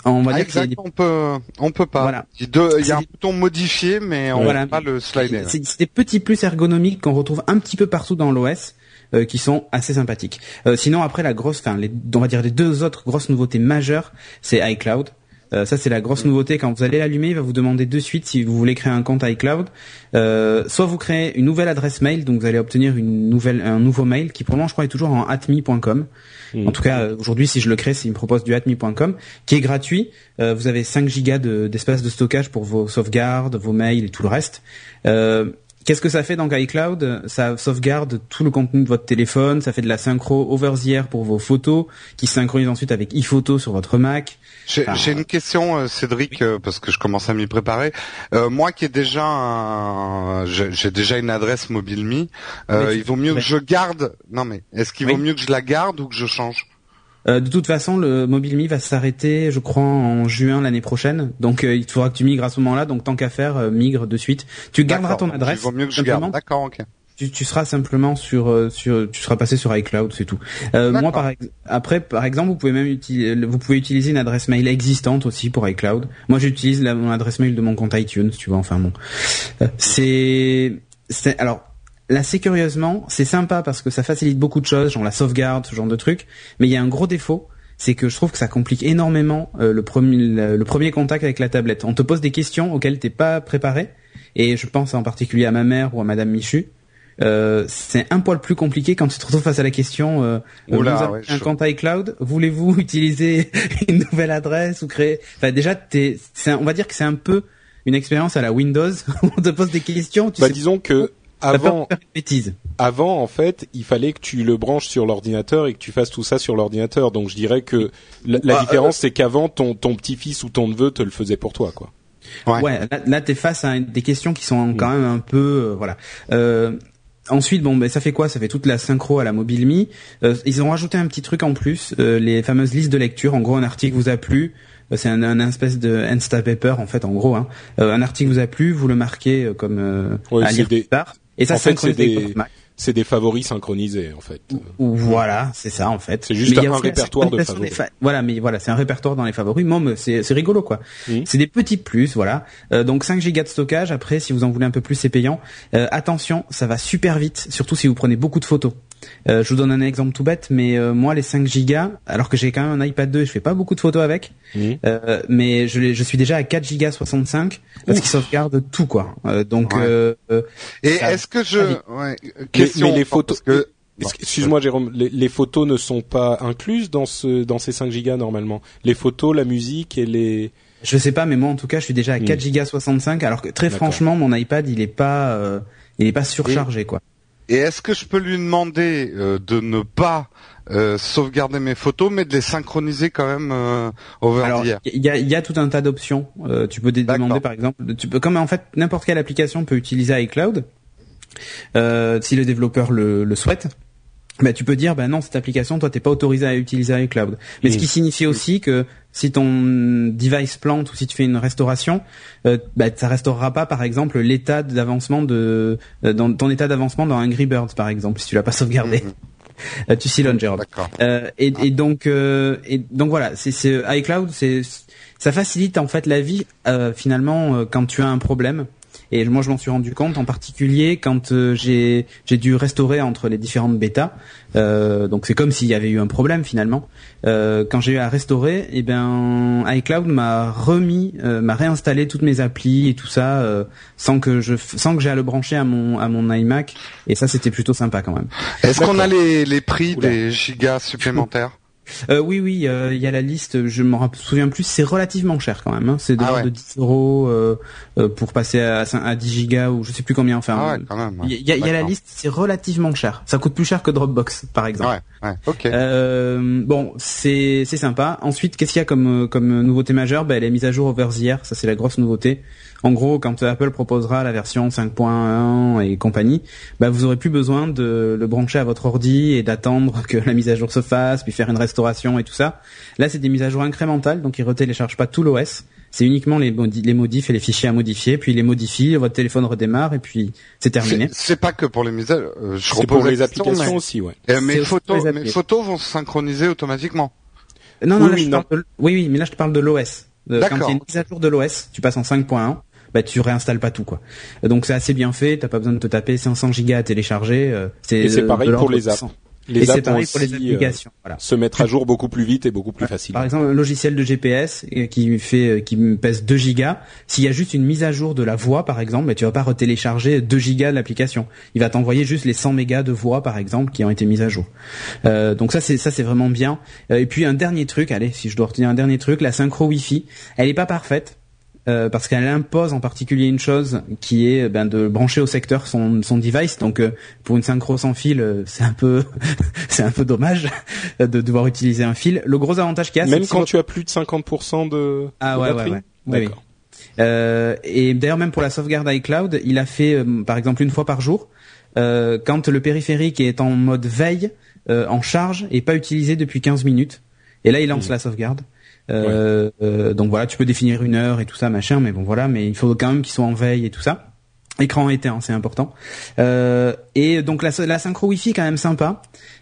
on va ah, dire qu'il on peut, on peut pas. Voilà. Il y a un bouton modifié, mais on voilà. pas le slider. C'est des petits plus ergonomiques qu'on retrouve un petit peu partout dans l'OS. Euh, qui sont assez sympathiques. Euh, sinon après la grosse, enfin les, on va dire les deux autres grosses nouveautés majeures, c'est iCloud. Euh, ça c'est la grosse nouveauté. Quand vous allez l'allumer, il va vous demander de suite si vous voulez créer un compte iCloud. Euh, soit vous créez une nouvelle adresse mail, donc vous allez obtenir une nouvelle, un nouveau mail qui pour le moment je crois est toujours en atmi.com. En tout cas, aujourd'hui, si je le crée, il me propose du atmi.com, qui est gratuit. Euh, vous avez 5 gigas d'espace de, stockage pour vos sauvegardes, vos mails et tout le reste. Euh, Qu'est-ce que ça fait dans iCloud? Ça sauvegarde tout le contenu de votre téléphone, ça fait de la synchro over the air pour vos photos, qui synchronise ensuite avec iPhoto sur votre Mac. J'ai une question, euh, Cédric, euh, parce que je commence à m'y préparer. Euh, moi, qui ai déjà, j'ai déjà une adresse mobile euh, il vaut mieux que je garde. Non, mais est-ce qu'il vaut mieux que je la garde ou que je change? Euh, de toute façon, le MobileMe va s'arrêter, je crois, en juin l'année prochaine. Donc, euh, il faudra que tu migres à ce moment-là. Donc, tant qu'à faire, euh, migre de suite. Tu garderas ton adresse. Il vaut mieux que je garde. D'accord, ok. Tu, tu, seras simplement sur sur tu seras passé sur iCloud c'est tout. moi par après par exemple vous pouvez même utiliser vous pouvez utiliser une adresse mail existante aussi pour iCloud. Moi j'utilise mon adresse mail de mon compte iTunes tu vois enfin bon. c'est c'est alors là, c'est curieusement, c'est sympa parce que ça facilite beaucoup de choses, genre la sauvegarde, ce genre de trucs. Mais il y a un gros défaut, c'est que je trouve que ça complique énormément euh, le, premier, le, premier contact avec la tablette. On te pose des questions auxquelles t'es pas préparé, et je pense en particulier à ma mère ou à Madame Michu. Euh, c'est un poil plus compliqué quand tu te retrouves face à la question euh, vous avez un compte iCloud voulez-vous *laughs* utiliser une nouvelle adresse ou créer? Enfin déjà t'es on va dire que c'est un peu une expérience à la Windows *laughs* on te pose des questions tu bah, disons que avant, avant en fait, il fallait que tu le branches sur l'ordinateur et que tu fasses tout ça sur l'ordinateur. Donc je dirais que la, bah, différence, euh, c'est qu'avant, ton, ton petit-fils ou ton neveu te le faisait pour toi, quoi. Ouais, là, tu t'es face à des questions qui sont quand même un peu, euh, voilà. Euh, ensuite, bon, ben ça fait quoi? Ça fait toute la synchro à la mobile Euh, ils ont rajouté un petit truc en plus, les fameuses listes de lecture. En gros, un article vous a plu, euh, c'est un, un, espèce de Instapaper en fait en gros hein. Euh, un article vous a plu vous le marquez euh, comme à lire plus tard et ça, c'est des, c'est des favoris synchronisés, en fait. Voilà, c'est ça, en fait. C'est juste un, répertoire de favoris. Voilà, mais voilà, c'est un répertoire dans les favoris. mais c'est, c'est rigolo, quoi. Mmh. C'est des petits plus, voilà. Euh, donc 5 gigas de stockage. Après, si vous en voulez un peu plus, c'est payant. Euh, attention, ça va super vite, surtout si vous prenez beaucoup de photos. Euh, je vous donne un exemple tout bête, mais euh, moi les 5 gigas, alors que j'ai quand même un iPad 2 et je fais pas beaucoup de photos avec, euh, mais je, je, suis déjà à 4 gigas 65 parce qu'il sauvegarde tout quoi. Euh, donc et est-ce que je ouais, question mais, les photos que Excuse-moi Jérôme, les, les, photos ne sont pas incluses dans ce dans ces 5 gigas normalement. Les photos, la musique et les Je sais pas mais moi en tout cas, je suis déjà à 4 gigas 65 alors que très franchement mon iPad, il est pas il est pas surchargé quoi. Et est-ce que je peux lui demander de ne pas sauvegarder mes photos, mais de les synchroniser quand même over Alors, il y a, y a, tout un tas d'options. tu peux demander par exemple, tu peux, comme en fait n'importe quelle application peut utiliser iCloud, si le développeur le, le souhaite bah, tu peux dire, bah non, cette application, toi, t'es pas autorisé à utiliser iCloud. Mais ce qui signifie aussi que si ton device plante ou si tu fais une restauration, euh, bah, ça restaurera pas, par exemple, l'état d'avancement de euh, dans ton état d'avancement dans Angry Birds, par exemple, si tu l'as pas sauvegardé. Mhm. *laughs* Euh, tu silonnes, Jérôme. Euh, et, et, donc, euh, et donc voilà, c'est iCloud, c'est ça facilite en fait la vie finalement quand tu as un problème et moi, je m'en suis rendu compte, en particulier quand euh, j'ai dû restaurer entre les différentes bêtas. Euh, donc c'est comme s'il y avait eu un problème finalement. Euh, quand j'ai eu à restaurer, et eh ben iCloud m'a remis, euh, m'a réinstallé toutes mes applis et tout ça euh, sans que je sans que j'ai à le brancher à mon à mon iMac. Et ça, c'était plutôt sympa quand même. Est-ce qu'on a les les prix des gigas supplémentaires? Euh, oui, oui, euh, il y a la liste. Je me souviens plus. C'est relativement cher quand même. Hein. C'est de ah de 10 euros euh, euh, pour passer à, à 10 gigas ou je sais plus combien. Enfin, ah quand même. Il y, a, y a la liste. C'est relativement cher. Ça coûte plus cher que Dropbox, par exemple. Ouais, ouais. Ok. bon, c'est c'est sympa. Ensuite, qu'est-ce qu'il y a comme comme nouveauté majeure? Ben, les mises à jour over the air. Ça, c'est la grosse nouveauté. En gros, quand Apple proposera la version 5.1 et compagnie, bah, vous aurez plus besoin de le brancher à votre ordi et d'attendre que la mise à jour se fasse, puis faire une restauration et tout ça. Là, c'est des mises à jour incrémentales, donc ils retéléchargent pas tout l'OS. C'est uniquement les, les modifs et les fichiers à modifier, puis les modifie, votre téléphone redémarre et puis c'est terminé. C'est pas que pour les mises à jour. Euh, c'est pour les applications aussi, ouais. mes photos, mes photos vont se synchroniser automatiquement. Non, non, oui, là, je oui, oui, mais là je te parle de l'OS. Quand il y a une mise à jour de l'OS, tu passes en 5.1 bah tu réinstalles pas tout quoi. Donc c'est assez bien fait, t'as pas besoin de te taper 500 gigas à télécharger. Euh, et c'est pareil pour les apps. Les apps pareil pour les euh, applications. voilà. Se mettre à jour beaucoup plus vite et beaucoup plus facile. Par exemple, un logiciel de GPS euh, qui fait qui pèse 2 gigas, s'il y a juste une mise à jour de la voix par exemple, bah, tu vas pas retélécharger 2 gigas de l'application. Il va t'envoyer juste les 100 mégas de voix par exemple qui ont été mises à jour. Euh, donc ça c'est ça c'est vraiment bien. et puis un dernier truc, allez, si je dois retenir un dernier truc, la synchro Wi-Fi, elle est pas parfaite euh, parce qu'elle impose en particulier une chose qui est ben, de brancher au secteur son, son device. Donc euh, pour une synchro sans fil, euh, c'est un peu *laughs* c'est un peu dommage de devoir utiliser un fil. Le gros avantage qu'il y a, même quand tu as plus de 50% de, ah, ouais, Ouais, ouais. Euh, et d'ailleurs même pour la sauvegarde iCloud, il a fait par exemple une fois par jour. quand le périphérique est en mode veille, en charge et pas utilisé depuis 15 minutes. Et là, il lance mmh. la sauvegarde. Euh, euh, donc voilà, tu peux définir une heure et tout ça, machin, mais bon voilà, mais il faut quand même qu'ils soient en veille et tout ça. Écran éteint, c'est important. Euh, et donc la, la synchro Wi-Fi quand même sympa.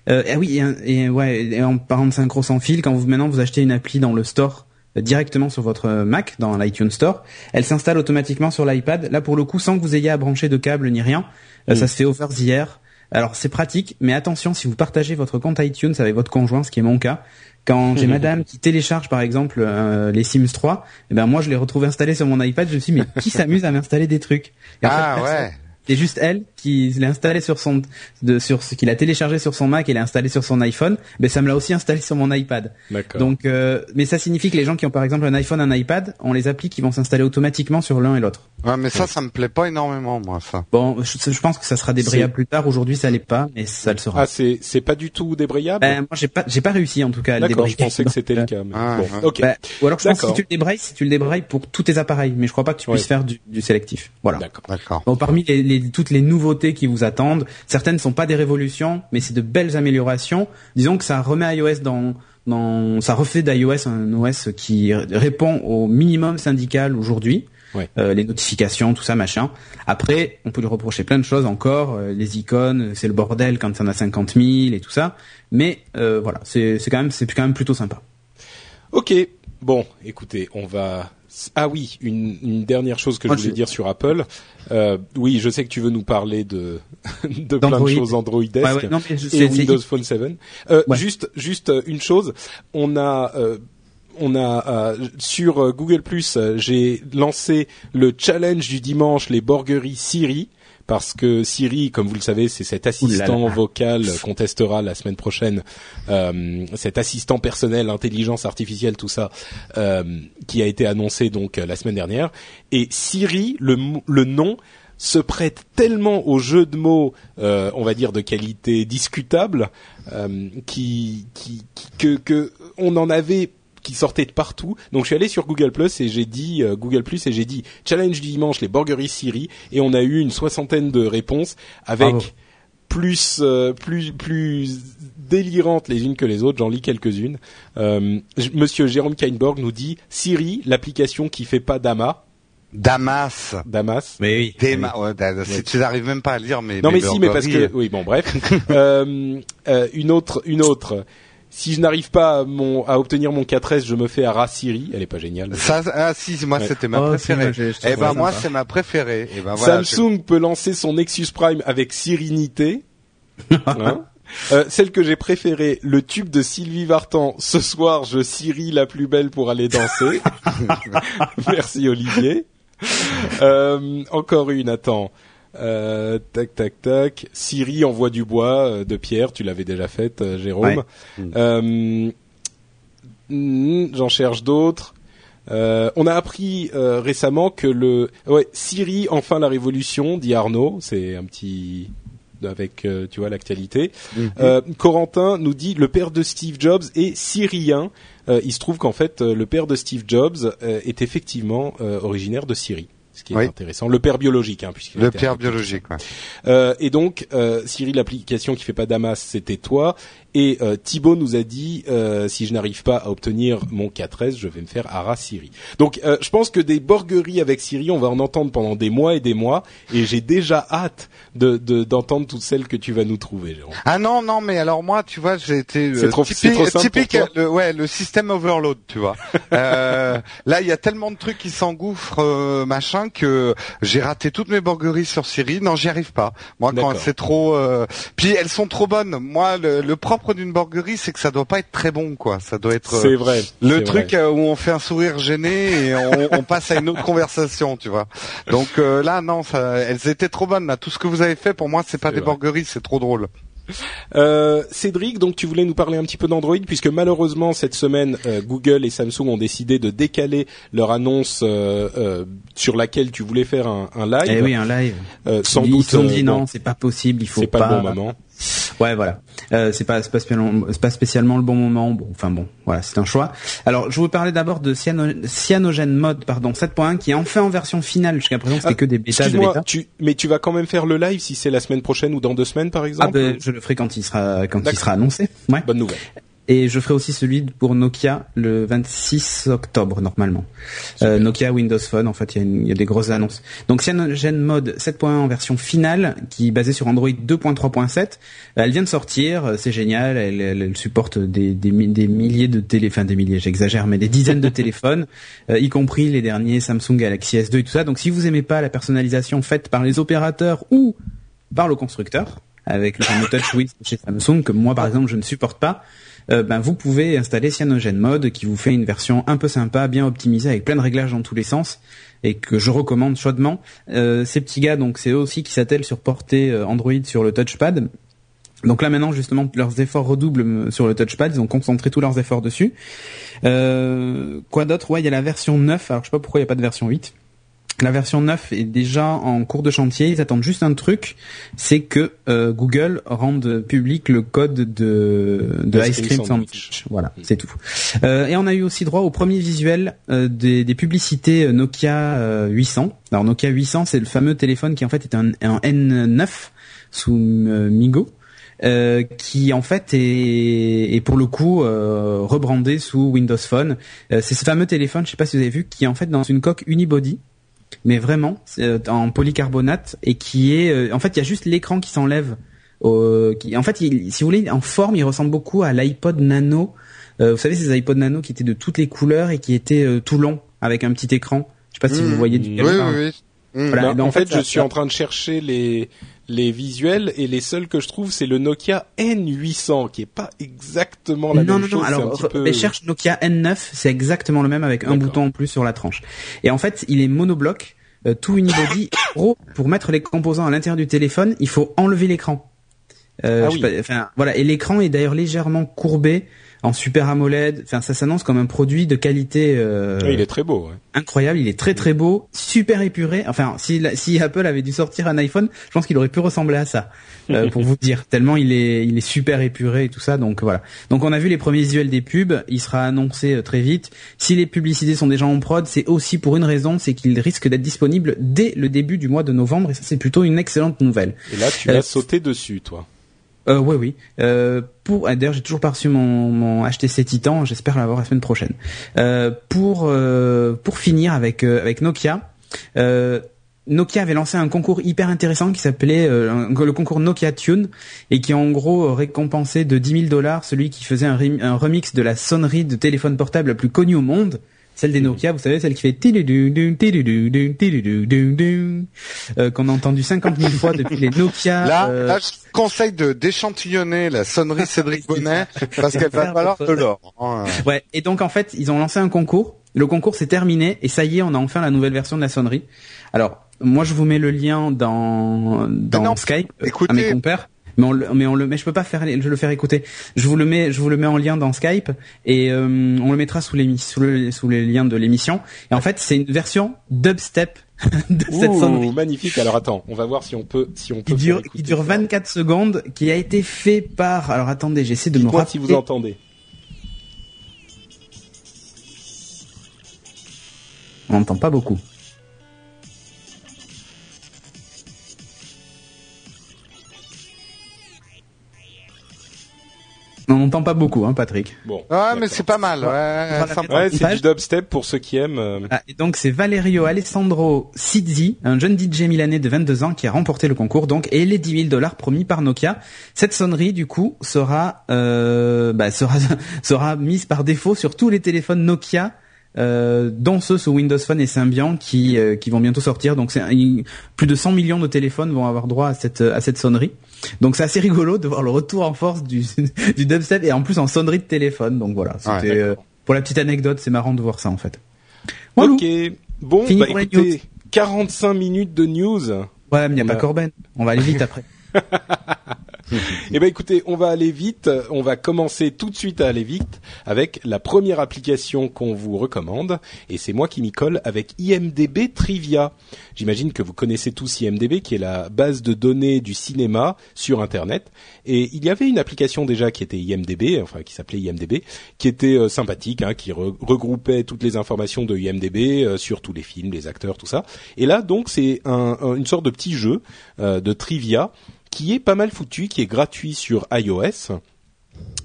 Euh, et oui, et, ouais, et en parlant de synchro sans fil, quand vous maintenant vous achetez une appli dans le store directement sur votre Mac dans l'iTunes Store, elle s'installe automatiquement sur l'iPad. Là pour le coup, sans que vous ayez à brancher de câble ni rien, mm. ça se fait over the air. Alors c'est pratique, mais attention si vous partagez votre compte iTunes avec votre conjoint, ce qui est mon cas, quand j'ai madame qui télécharge par exemple euh, les Sims 3, eh ben moi je les retrouve installés sur mon iPad, je me suis dit mais qui s'amuse à m'installer des trucs? Ah ouais. C'est juste elle qui l'a installé sur son de sur ce qu'il a téléchargé sur son Mac et l'a installé sur son iPhone, mais ça me l'a aussi installé sur mon iPad. Donc euh, mais ça signifie que les gens qui ont par exemple un iPhone, un iPad, on les applis qui vont s'installer automatiquement sur l'un et l'autre. Ouais, mais ça ça me plaît pas énormément moi ça. Bon, je, pense que ça sera débrayable plus tard. Aujourd'hui, ça l'est pas, mais ça le sera. Ah, c'est c'est pas du tout débrayable. Ben, moi j'ai pas j'ai pas réussi en tout cas à le débrayer. je pensais que *laughs* c'était le cas. Mais... Ah, bon, OK. Ben, ou alors je pense que si tu le débrayes, si tu le débrayes pour tous tes appareils, mais je crois pas que tu puisses faire du, du sélectif. Voilà. D'accord. Bon, parmi les, les, toutes les nouveautés qui vous attendent. Certaines ne sont pas des révolutions, mais c'est de belles améliorations. Disons que ça remet iOS dans, dans ça refait d'iOS un OS qui répond au minimum syndical aujourd'hui. Euh, les notifications, tout ça, machin. Après, on peut lui reprocher plein de choses encore. Euh, les icônes, c'est le bordel quand en a 50 000 et tout ça. Mais euh, voilà, c'est quand même c'est quand même plutôt sympa. Ok, bon, écoutez, on va ah oui, une, dernière chose que je voulais dire sur Apple. Euh, oui, je sais que tu veux nous parler de, *laughs* de plein de choses Androidesques et Windows Phone 7. Euh, Juste, juste euh, une chose, on a euh, on a sur Google Plus, j'ai lancé le challenge du dimanche, les borgueries Siri parce que Siri, comme vous le savez, c'est cet assistant vocal qu'on testera la semaine prochaine, euh, cet assistant personnel, intelligence artificielle, tout ça, euh, qui a été annoncé donc la semaine dernière. Et Siri, le, le nom se prête tellement au jeu de mots, on va dire de qualité discutable, qui, qui, que, que on en avait qui sortaient de partout. Donc je suis allé sur Google Plus et j'ai dit euh, Google Plus et j'ai dit challenge du dimanche les burgeries Siri et on a eu une soixantaine de réponses avec plus euh, plus plus délirantes les unes que les autres. J'en lis quelques-unes. Euh, Monsieur Jérôme Kainborg nous dit Siri, l'application qui fait pas Dama. Damas. Damas. Mais oui. Dema, ouais, si tu n'arrives même pas à lire mais Non mais si mais parce que oui bon bref. *laughs* euh, une autre une autre si je n'arrive pas à, mon, à obtenir mon 4S, je me fais à Siri. Elle est pas géniale. Ça, ah si, moi c'était ma oh, préférée. eh ben moi c'est ma préférée. Eh ben, voilà, Samsung peut lancer son Nexus Prime avec Sirinité. *laughs* hein euh, celle que j'ai préférée, le tube de Sylvie Vartan. Ce soir, je Siri la plus belle pour aller danser. *laughs* *laughs* Merci Olivier. Euh, encore une, attends. Euh, tac tac tac. Siri envoie du bois euh, de pierre. Tu l'avais déjà faite, euh, Jérôme. Mm, j'en cherche d'autres. on a appris récemment que le ouais Siri enfin la révolution dit Arnaud. C'est un petit avec tu vois l'actualité. Mm-hmm. Corentin nous dit le père de Steve Jobs est syrien. il se trouve qu'en fait le père de Steve Jobs est effectivement originaire de Syrie ce qui est intéressant. Le père biologique, hein, puisqu'il le père biologique. Ouais. Euh, et donc, euh, Cyril, l'application qui fait pas Damas, c'était toi. Et euh, Thibaut nous a dit euh, si je n'arrive pas à obtenir mon 4S, je vais me faire Ara Siri. Donc euh, je pense que des borgueries avec Siri, on va en entendre pendant des mois et des mois. Et j'ai déjà hâte de d'entendre toutes celles que tu vas nous trouver. Jérôme. Ah non non, mais alors moi, tu vois, j'ai été euh, c'est trop, typique, trop simple typique le, ouais le système overload, tu vois. *laughs* euh, là, il y a tellement de trucs qui s'engouffrent euh, machin que j'ai raté toutes mes borgueries sur Siri. Non, j'y arrive pas. Moi, quand c'est trop, puis elles sont trop bonnes. Moi, le, le propre d'une borguerie, c'est que ça doit pas être très bon, quoi. Ça doit être. C'est vrai. Le truc euh, où on fait un sourire gêné et on, on passe à une autre conversation, tu vois. Donc euh, là, non, ça, elles étaient trop bonnes. Là, tout ce que vous avez fait, pour moi, c'est pas des borgueries, c'est trop drôle. Euh, Cédric, donc tu voulais nous parler un petit peu d'Android puisque malheureusement cette semaine euh, Google et Samsung ont décidé de décaler leur annonce euh, euh sur laquelle tu voulais faire un, un live. Eh oui, un live. sans doute. Ils ont dit non, c'est pas possible, il faut pas. C'est pas le bon moment. Ouais, voilà. Euh, c'est pas, pas, spécialement, pas spécialement le bon moment. Bon, enfin bon, voilà, c'est un choix. Alors, je vous parler d'abord de Cyano, Cyanogen Mode, pardon, 7.1, qui est enfin en version finale. Jusqu'à présent, c'était ah, que des bêtas de bêta. Tu, mais tu vas quand même faire le live si c'est la semaine prochaine ou dans deux semaines, par exemple. Ah ben, je le ferai quand il sera, quand il sera annoncé. Ouais. Bonne nouvelle. Et je ferai aussi celui pour Nokia le 26 octobre normalement. Euh, Nokia Windows Phone, en fait, il y, a des grosses annonces. Donc Cyanogen Mode 7.1 en version finale, qui est basée sur Android 2.3.7. Elle vient de sortir, c'est génial. Elle, elle, supporte des, des, des, milliers de télé, enfin des milliers, j'exagère, mais des dizaines de *laughs* téléphones, euh, y compris les derniers Samsung Galaxy S2 et tout ça. Donc si vous aimez pas la personnalisation faite par les opérateurs ou par le constructeur, avec le fameux TouchWiz chez Samsung, que moi par exemple je ne supporte pas, euh, ben vous pouvez installer Cyanogen Mode qui vous fait une version un peu sympa, bien optimisée avec plein de réglages dans tous les sens et que je recommande chaudement. Euh, ces petits gars, donc c'est eux aussi qui s'attellent sur porter euh, Android sur le touchpad. Donc là maintenant justement leurs efforts redoublent sur le touchpad, ils ont concentré tous leurs efforts dessus. quoi d'autre? Ouais, il y a la version 9, alors je sais pas pourquoi il n'y a pas de version 8. La version 9 est déjà en cours de chantier. Ils attendent juste un truc, c'est que euh, Google rende public le code de, de Ice Cream Sandwich. Voilà, mm. c'est tout. Euh, et on a eu aussi droit au premier visuel euh, des, des, publicités Nokia 800. Alors Nokia 800, c'est le fameux téléphone qui en fait est un, un N9 sous Migo. Euh, qui en fait est, est pour le coup euh, rebrandé sous Windows Phone. c'est ce fameux téléphone, je sais pas si vous avez vu, qui est en fait dans une coque unibody mais vraiment euh, en polycarbonate et qui est euh, en fait il y a juste l'écran qui s'enlève qui en fait si vous voulez en forme il ressemble beaucoup à l'iPod Nano euh, vous savez ces iPod Nano qui étaient de toutes les couleurs et qui étaient tout longs avec un petit écran je sais pas si vous mmh. voyez du oui, oui, oui. Voilà, bah, en, fait, je suis en train de chercher les les visuels et les seuls que je trouve c'est le Nokia N800 qui est pas exactement la même chose. Non non alors mais cherche Nokia N9 c'est exactement le même avec un bouton en plus sur la tranche. Et en fait il est monobloc euh, tout unibody. Gros pour mettre les composants à l'intérieur du téléphone il faut enlever l'écran. Euh, ah enfin, voilà, et l'écran est d'ailleurs légèrement courbé en super AMOLED. Enfin, ça s'annonce comme un produit de qualité. Euh, il est très beau. Ouais. Incroyable, il est très très beau, super épuré. Enfin, si, si Apple avait dû sortir un iPhone, je pense qu'il aurait pu ressembler à ça, euh, *laughs* pour vous dire. Tellement il est, il est super épuré et tout ça. Donc voilà. Donc on a vu les premiers visuels des pubs. Il sera annoncé euh, très vite. Si les publicités sont déjà en prod, c'est aussi pour une raison, c'est qu'il risque d'être disponible dès le début du mois de novembre. Et ça, c'est plutôt une excellente nouvelle. Et là, tu vas sauter dessus, toi. Euh, oui, oui. Euh, pour d'ailleurs, j'ai toujours pas reçu mon, mon HTC Titan. J'espère l'avoir la semaine prochaine. Euh, pour euh, pour finir avec euh, avec Nokia. Euh, Nokia avait lancé un concours hyper intéressant qui s'appelait le concours Nokia Tune et qui en gros récompensait de 10 000 dollars celui qui faisait un, remix de la sonnerie de téléphone portable la plus connue au monde. Celle des Nokia, vous savez, celle qui fait euh, qu'on a entendu 50 000 fois depuis les Nokia. Là, euh... là je conseille de d'échantillonner la sonnerie Cédric Bonnet parce qu'elle va falloir de l'or. Hein. Ouais. Et donc en fait, ils ont lancé un concours. Le concours s'est terminé et ça y est, on a enfin la nouvelle version de la sonnerie. Alors, moi, je vous mets le lien dans dans Skype écoutez, à mes compères mais on le, mais on le, mais je peux pas faire, je le faire écouter. Je vous le mets, je vous le mets en lien dans Skype et euh, on le mettra sous les sous, le, sous les liens de l'émission. Et en fait, c'est une version dubstep *laughs* de cette sonnerie. magnifique. Alors attends, on va voir si on peut, si on peut. Qui dure, qui dure 24 secondes, qui a été fait par. Alors attendez, j'essaie de me rappeler. si vous entendez. On n'entend pas beaucoup. On n'entend pas beaucoup, hein, Patrick. Bon. Ouais, mais c'est pas mal. Ouais, ouais c'est du dubstep pour ceux qui aiment. Euh. Ah, et donc c'est Valerio Alessandro Sizzi, un jeune DJ milanais de 22 ans qui a remporté le concours, donc et les 10 000 dollars promis par Nokia. Cette sonnerie, du coup, sera euh, bah, sera *laughs* sera mise par défaut sur tous les téléphones Nokia euh, dont ceux sous Windows Phone et Symbian qui euh, qui vont bientôt sortir. Donc c'est plus de 100 millions de téléphones vont avoir droit à cette à cette sonnerie. Donc c'est assez rigolo de voir le retour en force du *laughs* du dubstep et en plus en sonnerie de téléphone. Donc voilà, c'était euh, pour la petite anecdote, c'est marrant de voir ça en fait. Ok, bon, bah, écoutez, 45 minutes de news. Ouais, mais il n'y a pas Corben. On va aller vite après. *laughs* eh ben écoutez, on va aller vite. On va commencer tout de suite à aller vite avec la première application qu'on vous recommande. Et c'est moi qui m'y colle avec IMDB Trivia. J'imagine que vous connaissez tous IMDB, qui est la base de données du cinéma sur Internet. Et il y avait une application déjà qui était IMDB, enfin qui s'appelait IMDB, qui était euh, sympathique, hein, qui regroupait toutes les informations de IMDB euh, sur tous les films, les acteurs, tout ça. Et là, donc, c'est un, une sorte de petit jeu euh, de trivia qui est pas mal foutu, qui est gratuit sur iOS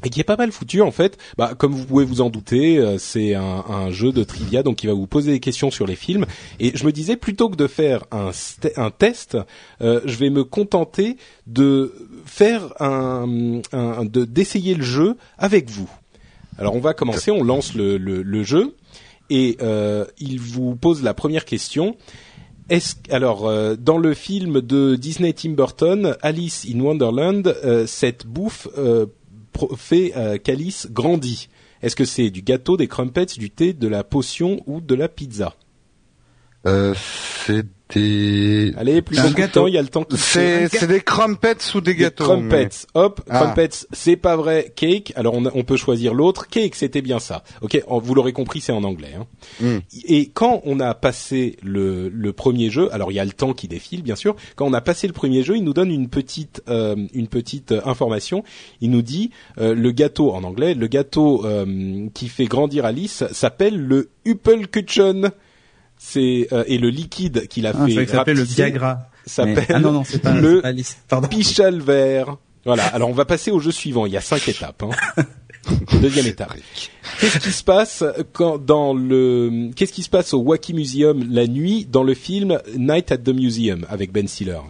et qui est pas mal foutu en fait. Bah, comme vous pouvez vous en douter, euh, c'est un, un, jeu de trivia donc qui va vous poser des questions sur les films. Et je me disais plutôt que de faire un, un test, euh, je vais me contenter de faire un, un de d'essayer le jeu avec vous. Alors on va commencer, on lance le, le, le jeu et euh, il vous pose la première question est alors euh, dans le film de Disney Tim Burton, Alice in Wonderland, euh, cette bouffe euh, fait qu'Alice grandit. Est-ce que c'est du gâteau, des crumpets, du thé, de la potion ou de la pizza? C'est Allez, plus de temps, il y a le temps qui C'est c'est des crumpets ou des gâteaux. crumpets. Hop, ah. crumpets, c'est pas vrai. Cake. Alors on, on peut choisir l'autre. Cake, c'était bien ça. OK, vous l'aurez compris, c'est en anglais hein. Hmm. Et quand on a passé le le premier jeu, alors il y a le temps qui défile bien sûr. Quand on a passé le premier jeu, il nous donne une petite euh, une petite euh, information. Il nous dit euh, le gâteau en anglais, le gâteau qui fait grandir Alice s'appelle le Huppelkuchen c'est euh, et le liquide qu'il a ah, fait s'appelle le Viagra. s'appelle ah non non c'est pas le Pichal vert. Voilà. Alors on va passer au jeu suivant. Il y a cinq étapes hein. *laughs* deuxième étape. Qu'est-ce qui se passe quand dans le qu'est-ce qui se passe au Wacky Museum la nuit dans le film Night at the Museum avec Ben Stiller?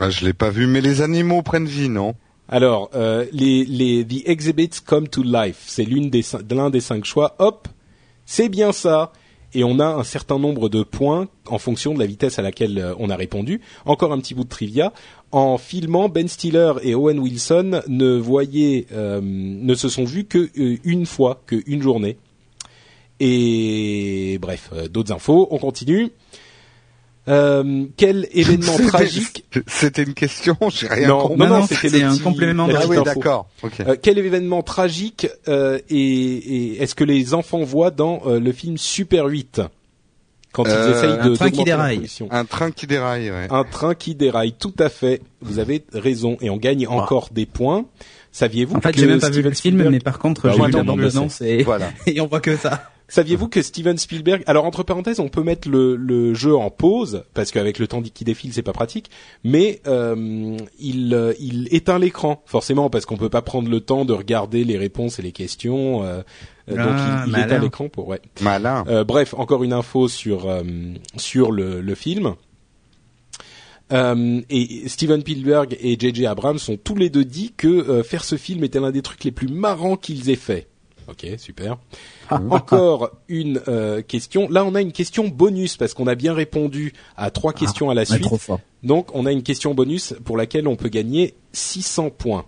Ah, je l'ai pas vu mais les animaux prennent vie non? Alors euh, les les the exhibits come to life. C'est l'une des l'un des cinq choix. Hop c'est bien ça et on a un certain nombre de points en fonction de la vitesse à laquelle euh, on a répondu. Encore un petit bout de trivia. En filmant, Ben Stiller et Owen Wilson ne voyaient, euh, ne se sont vus que euh, une fois, que une journée. Et bref, d'autres infos. On continue. Euh, quel événement *laughs* tragique C'était une question, j'ai rien non, compris. Non, non, c'était un complément de ah, oui, d'accord. Euh, quel événement tragique euh, et, et est-ce que les enfants voient dans euh, le film Super 8 quand ils euh, essayent de un train qui déraille. Un train qui déraille, ouais. Un train qui déraille, tout à fait. Vous avez raison et on gagne encore des points. Saviez-vous En fait, j'ai même pas vu le film, mais par contre, bah, j'ai vu la bande-annonce et, voilà. *laughs* et on voit que ça. Saviez-vous que Steven Spielberg, alors entre parenthèses, on peut mettre le, le jeu en pause parce qu'avec le temps qui défile, c'est pas pratique, mais euh, il, euh, il éteint l'écran forcément parce qu'on peut pas prendre le temps de regarder les réponses et les questions. Euh, donc ah, il, il éteint l'écran pour ouais. Malin. Euh, bref, encore une info sur euh, sur le, le film. Euh, et Steven Spielberg et J.J. Abrams sont tous les deux dit que faire ce film était l'un des trucs les plus marrants qu'ils aient fait. Ok, super. Encore une euh, question. Là, on a une question bonus parce qu'on a bien répondu à trois questions à la suite. Donc, on a une question bonus pour laquelle on peut gagner 600 points.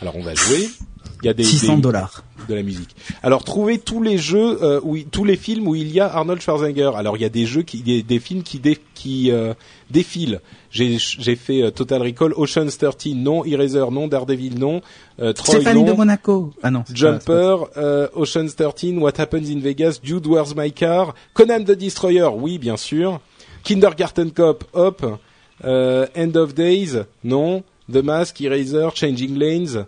Alors, on va jouer. Il y a des 600 dollars de la musique. Alors, trouvez tous les jeux euh, où tous les films où il y a Arnold Schwarzenegger. Alors, il y a des jeux qui, des, des films qui dé, qui euh, défilent. J'ai j'ai fait euh, Total Recall, Ocean's 13 non, Eraser non, Daredevil non, euh, Troy Stéphanie non, de Monaco. Ah non. Jumper, euh, Ocean's 13, What Happens in Vegas, Dude Where's My Car, Conan the Destroyer, oui bien sûr, Kindergarten Cop, hop, euh, End of Days, non, The Mask, Eraser, Changing Lanes.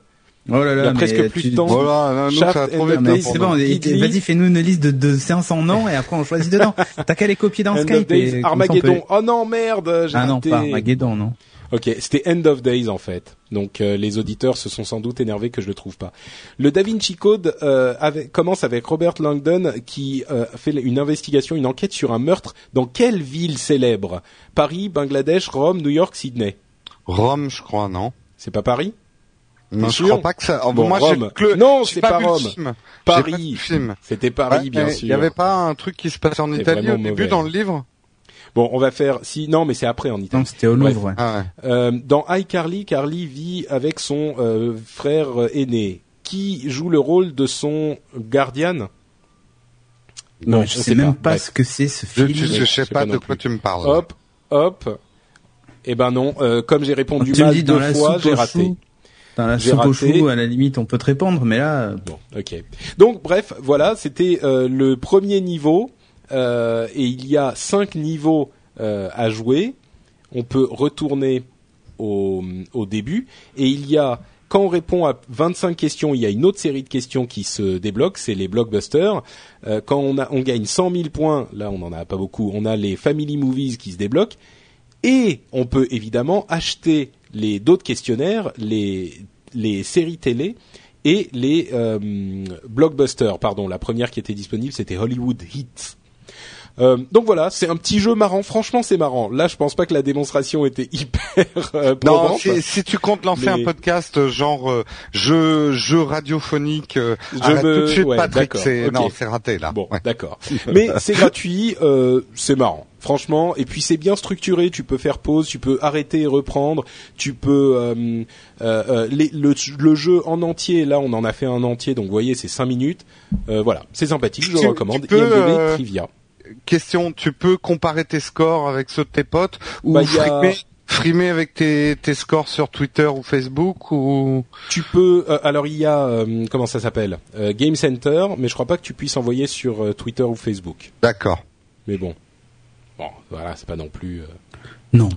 Oh là là, Il y a presque plus de temps. Voilà, C'est bon, vas-y, fais-nous une liste de, de 500 noms et après on choisit dedans. *laughs* T'as qu'à les copier dans End Skype. of Days, et Armageddon. peut- Oh non merde, j'ai Ah non, raté. pas Armageddon, non. Ok, c'était End of Days en fait. Donc euh, les auditeurs se sont sans doute énervés que je le trouve pas. Le Da Vinci Code euh, avec- commence avec Robert Langdon qui euh, fait une investigation, une enquête sur un meurtre dans quelle ville célèbre? Paris, Bangladesh, Rome, New York, Sydney. Rome, je crois, non C'est pas Paris? Non, T'es je crois pas que ça. Bon, moi, Rome. Non, c'est pas Rome. Paris. C'était Paris, Ouais, bien mais sûr. Il y avait pas un truc qui se passait en Italie au début mauvais. dans le livre? Bon, on va faire. Si non, mais c'est après en Italie. Non, c'était au. Louvre, ouais. Ah ouais. Euh, dans iCarly, Carly vit avec son euh, frère euh, aîné. Qui joue le rôle de son guardian Non, on je sait sais même pas. ce que c'est ce Je, film. je, je sais sais pas pas de quoi tu me parles. Hop, hop. Eh ben non, euh, comme j'ai répondu tu me mal deux fois, j'ai raté. Dans la soupe au chou, à la limite, on peut te répondre, mais là, Bon, ok. Donc bref, voilà, c'était euh, le premier niveau euh, et il y a cinq niveaux euh, à jouer. On peut retourner au, au début et il y a quand on répond à 25 questions, il y a une autre série de questions qui se débloquent, c'est les blockbusters. Euh, quand on, a, on gagne 100 000 points, là on en a pas beaucoup, on a les family movies qui se débloquent. Et on peut évidemment acheter les d'autres questionnaires, les les séries télé et les euh, blockbusters. Pardon, la première qui était disponible c'était Hollywood Hits. Euh, donc voilà, c'est un petit jeu marrant. Franchement, c'est marrant. Là, je pense pas que la démonstration était *laughs* hyper euh, Non, si, si tu comptes lancer Mais- un podcast euh, genre euh, jeu jeu radiophonique, euh, Je arrête me- tout de suite, ouais, Patrick. C'est non, c'est raté là. Bon, Ouais. d'accord. *laughs* Mais c'est gratuit, euh, c'est marrant. Franchement, et puis c'est bien structuré. Tu peux faire pause, tu peux arrêter et reprendre. Tu peux euh, euh, euh, les- le, le jeu en entier. Là, on en a fait un entier, donc vous voyez, c'est 5 minutes. Euh, voilà, c'est sympathique. Je Tu- le recommande. tu peux, euh, Trivia. Question, tu peux comparer tes scores avec ceux de tes potes ou Bah, a- frimer, frimer avec tes, tes scores sur Twitter ou Facebook ou Tu peux. euh, alors il y a euh, comment ça s'appelle Game Center, mais je crois pas que tu puisses envoyer sur Twitter ou Facebook. D'accord. Mais bon, bon, voilà, c'est pas non plus. euh, non.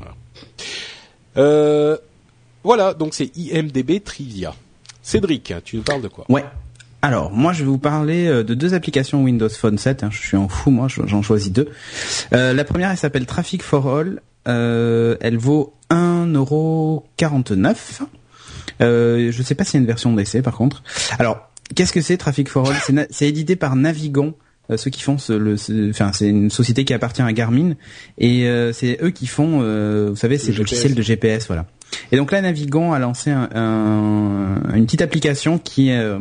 Euh, voilà, donc c'est IMDB Trivia. Cédric, tu nous parles de quoi? Ouais. Alors, moi, je vais vous parler euh, de deux applications Windows Phone 7. hein. je suis en fou, moi, je- j'en choisis deux. Euh, la première, elle s'appelle Traffic for All. Euh, elle vaut 1,49€. Euh, je sais pas s'il y a une version d'essai, par contre. Alors, qu'est-ce que c'est Traffic for All? C'est édité par Navigon. Euh, ceux qui font ce, le, enfin c'est une société qui appartient à Garmin et euh, c'est eux qui font, euh, vous savez, ces logiciels de GPS, voilà. Et donc là, Navigon a lancé un, un- une petite application qui euh,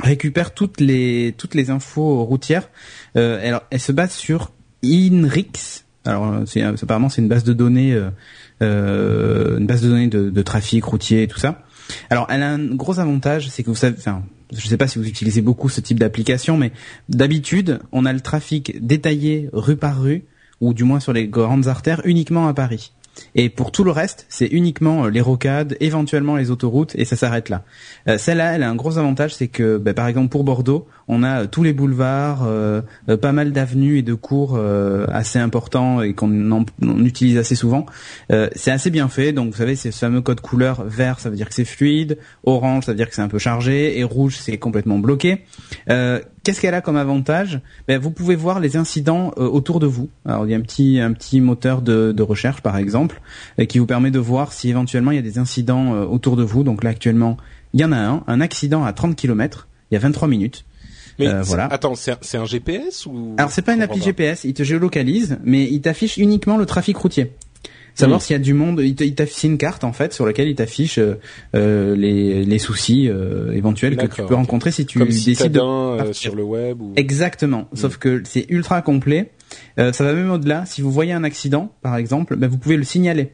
récupère toutes les toutes les infos routières. Euh, alors, elle se base sur INRIX. Alors, c'est apparemment c'est une base de données, euh, une base de données de, de trafic routier et tout ça. Alors, elle a un gros avantage, c'est que vous savez, enfin, je sais pas si vous utilisez beaucoup ce type d'application, mais d'habitude, on a le trafic détaillé rue par rue. ou du moins sur les grandes artères, uniquement à Paris. Et pour tout le reste, c'est uniquement euh, les rocades, éventuellement les autoroutes, et ça s'arrête là. Euh, celle-là, elle a un gros avantage, c'est que, bah, par exemple, pour Bordeaux, on a euh, tous les boulevards, pas mal d'avenues et de cours assez importants et qu'on utilise assez souvent. c'est assez bien fait, donc vous savez, c'est ce fameux code couleur vert, ça veut dire que c'est fluide, orange, ça veut dire que c'est un peu chargé, et rouge, c'est complètement bloqué. Qu'est-ce qu'elle a comme avantage? Ben, Vous pouvez voir les incidents autour de vous. Alors il y a un petit, un petit moteur de, de recherche, par exemple, qui vous permet de voir si éventuellement il y a des incidents euh, autour de vous. Donc là actuellement, il y en a un, un accident à 30 km, il y a 23 minutes. Mais euh, voilà. Attends, c'est un, GPS ou Alors c'est pas une appli GPS, il te géolocalise, mais il t'affiche uniquement le trafic routier. Savoir s'il y a du monde, il t'affiche une carte en fait sur laquelle il t'affiche euh, les, les soucis éventuels que tu peux rencontrer si tu décides de sur le web. Ou... Exactement. Sauf hmm. que c'est ultra complet euh, ça va même au-delà. Si vous voyez un accident, par exemple, ben, vous pouvez le signaler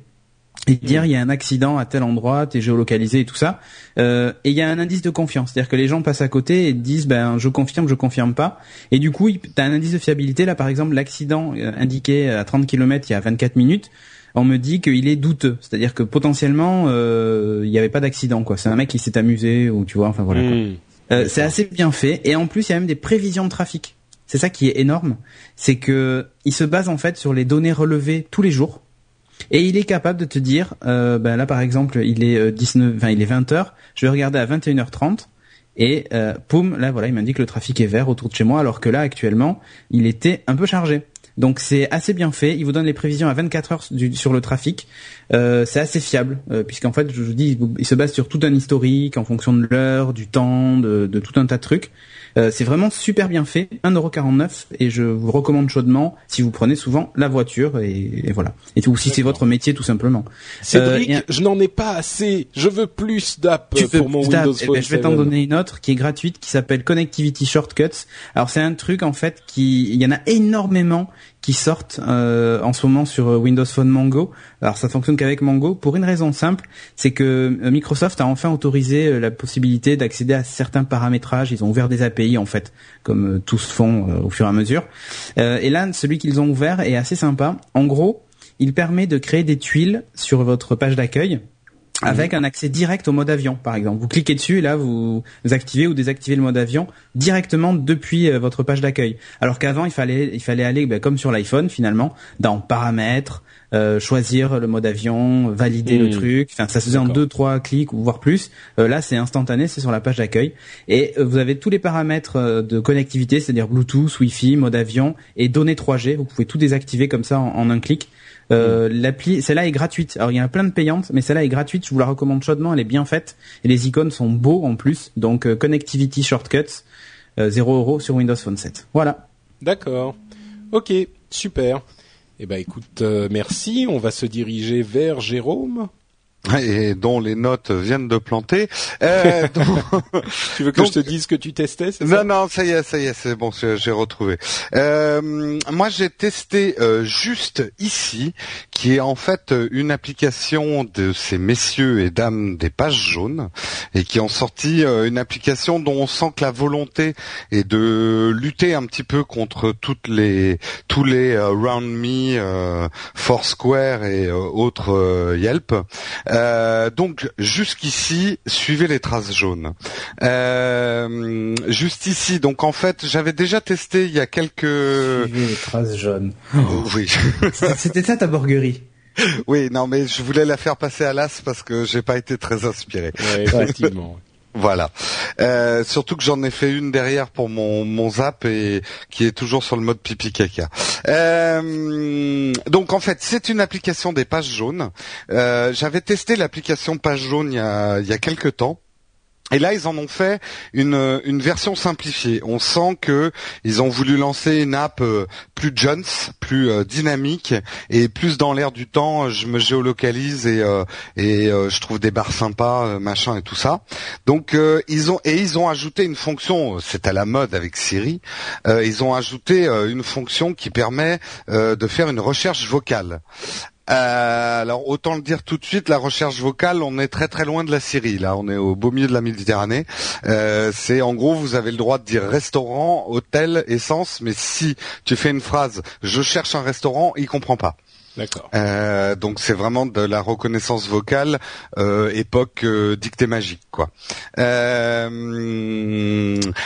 et dire il y a un accident à tel endroit, t'es géolocalisé et tout ça. Euh, et il y a un indice de confiance, c'est-à-dire que les gens passent à côté et disent ben je confirme, je confirme pas. Et du coup, t'as un indice de fiabilité là, par exemple l'accident euh, indiqué à 30 km il y a 24 minutes. On me dit qu'il est douteux, c'est-à-dire que potentiellement il n'y avait pas d'accident quoi. C'est un mec qui s'est amusé ou tu vois, enfin voilà. Mmh. c'est assez bien fait et en plus il y a même des prévisions de trafic. C'est ça qui est énorme, c'est que il se base en fait sur les données relevées tous les jours. Et il est capable de te dire, euh, ben là par exemple, il est 19, euh, il est 20 h Je vais regarder à 21h30 et euh, poum, là voilà, il m'indique que le trafic est vert autour de chez moi, alors que là actuellement, il était un peu chargé. Donc c'est assez bien fait. Il vous donne les prévisions à 24 heures sur le trafic. Euh, c'est assez fiable puisqu'en fait, je vous dis, il se base sur tout un historique en fonction de l'heure, du temps, de, tout un tas de trucs. Euh, c'est vraiment super bien fait, 1,49€ et je vous recommande chaudement si vous prenez souvent la voiture et, voilà. Et ou si c'est votre métier tout simplement. Cédric, euh, je n'en ai pas assez. Je veux plus d'app pour mon Windows eh ben, Phone. je vais t'en donner une autre qui est gratuite qui s'appelle Connectivity Shortcuts. Alors c'est un truc en fait qui il y en a énormément qui sortent euh, en ce moment sur Windows Phone Mango. Alors ça fonctionne qu'avec Mango pour une raison simple, c'est que Microsoft a enfin autorisé la possibilité d'accéder à certains paramétrages. Ils ont ouvert des API en fait, comme euh, tous font euh, au fur et à mesure. Euh, et là, celui qu'ils ont ouvert est assez sympa. En gros, il permet de créer des tuiles sur votre page d'accueil avec un accès direct au mode avion, par exemple. Vous cliquez dessus et là, vous, activez ou désactivez le mode avion directement depuis votre page d'accueil. Alors qu'avant, il fallait, il fallait aller, ben, comme sur l'iPhone, finalement, dans Paramètres, euh, choisir le mode avion, valider le hmm. truc. Enfin, ça se faisait en deux, trois clics ou voire plus. Euh, là, c'est instantané, c'est sur la page d'accueil. Et euh, vous avez tous les paramètres de connectivité, c'est-à-dire Bluetooth, Wi-Fi, mode avion et données 3G. Vous pouvez tout désactiver comme ça en, un clic. Euh, hmm. L'appli, celle-là est gratuite. Alors il y en a plein de payantes, mais celle-là est gratuite. Je vous la recommande chaudement. Elle est bien faite et les icônes sont beaux en plus. Donc Connectivity Shortcuts, 0 euros sur Windows Phone 7. Voilà. D'accord. Ok, super. Eh ben écoute, euh, merci. On va se diriger vers Jérôme et dont les notes viennent de planter. Euh, *laughs* tu veux que je te dise que tu testais c'est Non, non, ça y est, ça y est, c'est bon, j'ai retrouvé. Euh, moi, j'ai testé euh, juste ici, qui est en fait une application de ces messieurs et dames des pages jaunes, et qui ont sorti euh, une application dont on sent que la volonté est de lutter un petit peu contre toutes les tous les euh, Round Me, Foursquare et autres Yelp. Euh, donc jusqu'ici, suivez les traces jaunes. Euh, juste ici, donc en fait, j'avais déjà testé il y a quelques. Suivez les traces jaunes. Oh, oui. C'était ça ta borguerie. Oui, non, mais je voulais la faire passer à l'as parce que j'ai pas été très inspiré. Ouais, effectivement. Voilà. Euh, surtout que j'en ai fait une derrière pour mon, mon zap et qui est toujours sur le mode pipi caca. Euh, donc en fait, c'est une application des pages jaunes. Euh, j'avais testé l'application page jaune il y a, il y a quelques temps. Et là, ils en ont fait une, version simplifiée. On sent que ils ont voulu lancer une app euh, plus Jones, plus euh, dynamique et plus dans l'air du temps. Je me géolocalise et, euh, et je trouve des bars sympas, machin et tout ça. Donc ils ont et ils ont ajouté une fonction. C'est à la mode avec Siri. ils ont ajouté une fonction qui permet de faire une recherche vocale. Euh, alors autant le dire tout de suite, la recherche vocale, on est très très loin de la Syrie. Là, on est au beau milieu de la Méditerranée. Euh, c'est en gros, vous avez le droit de dire restaurant, hôtel, essence, mais si tu fais une phrase, je cherche un restaurant, il comprend pas. D'accord. Euh, donc c'est vraiment de la reconnaissance vocale époque dictée magique, quoi.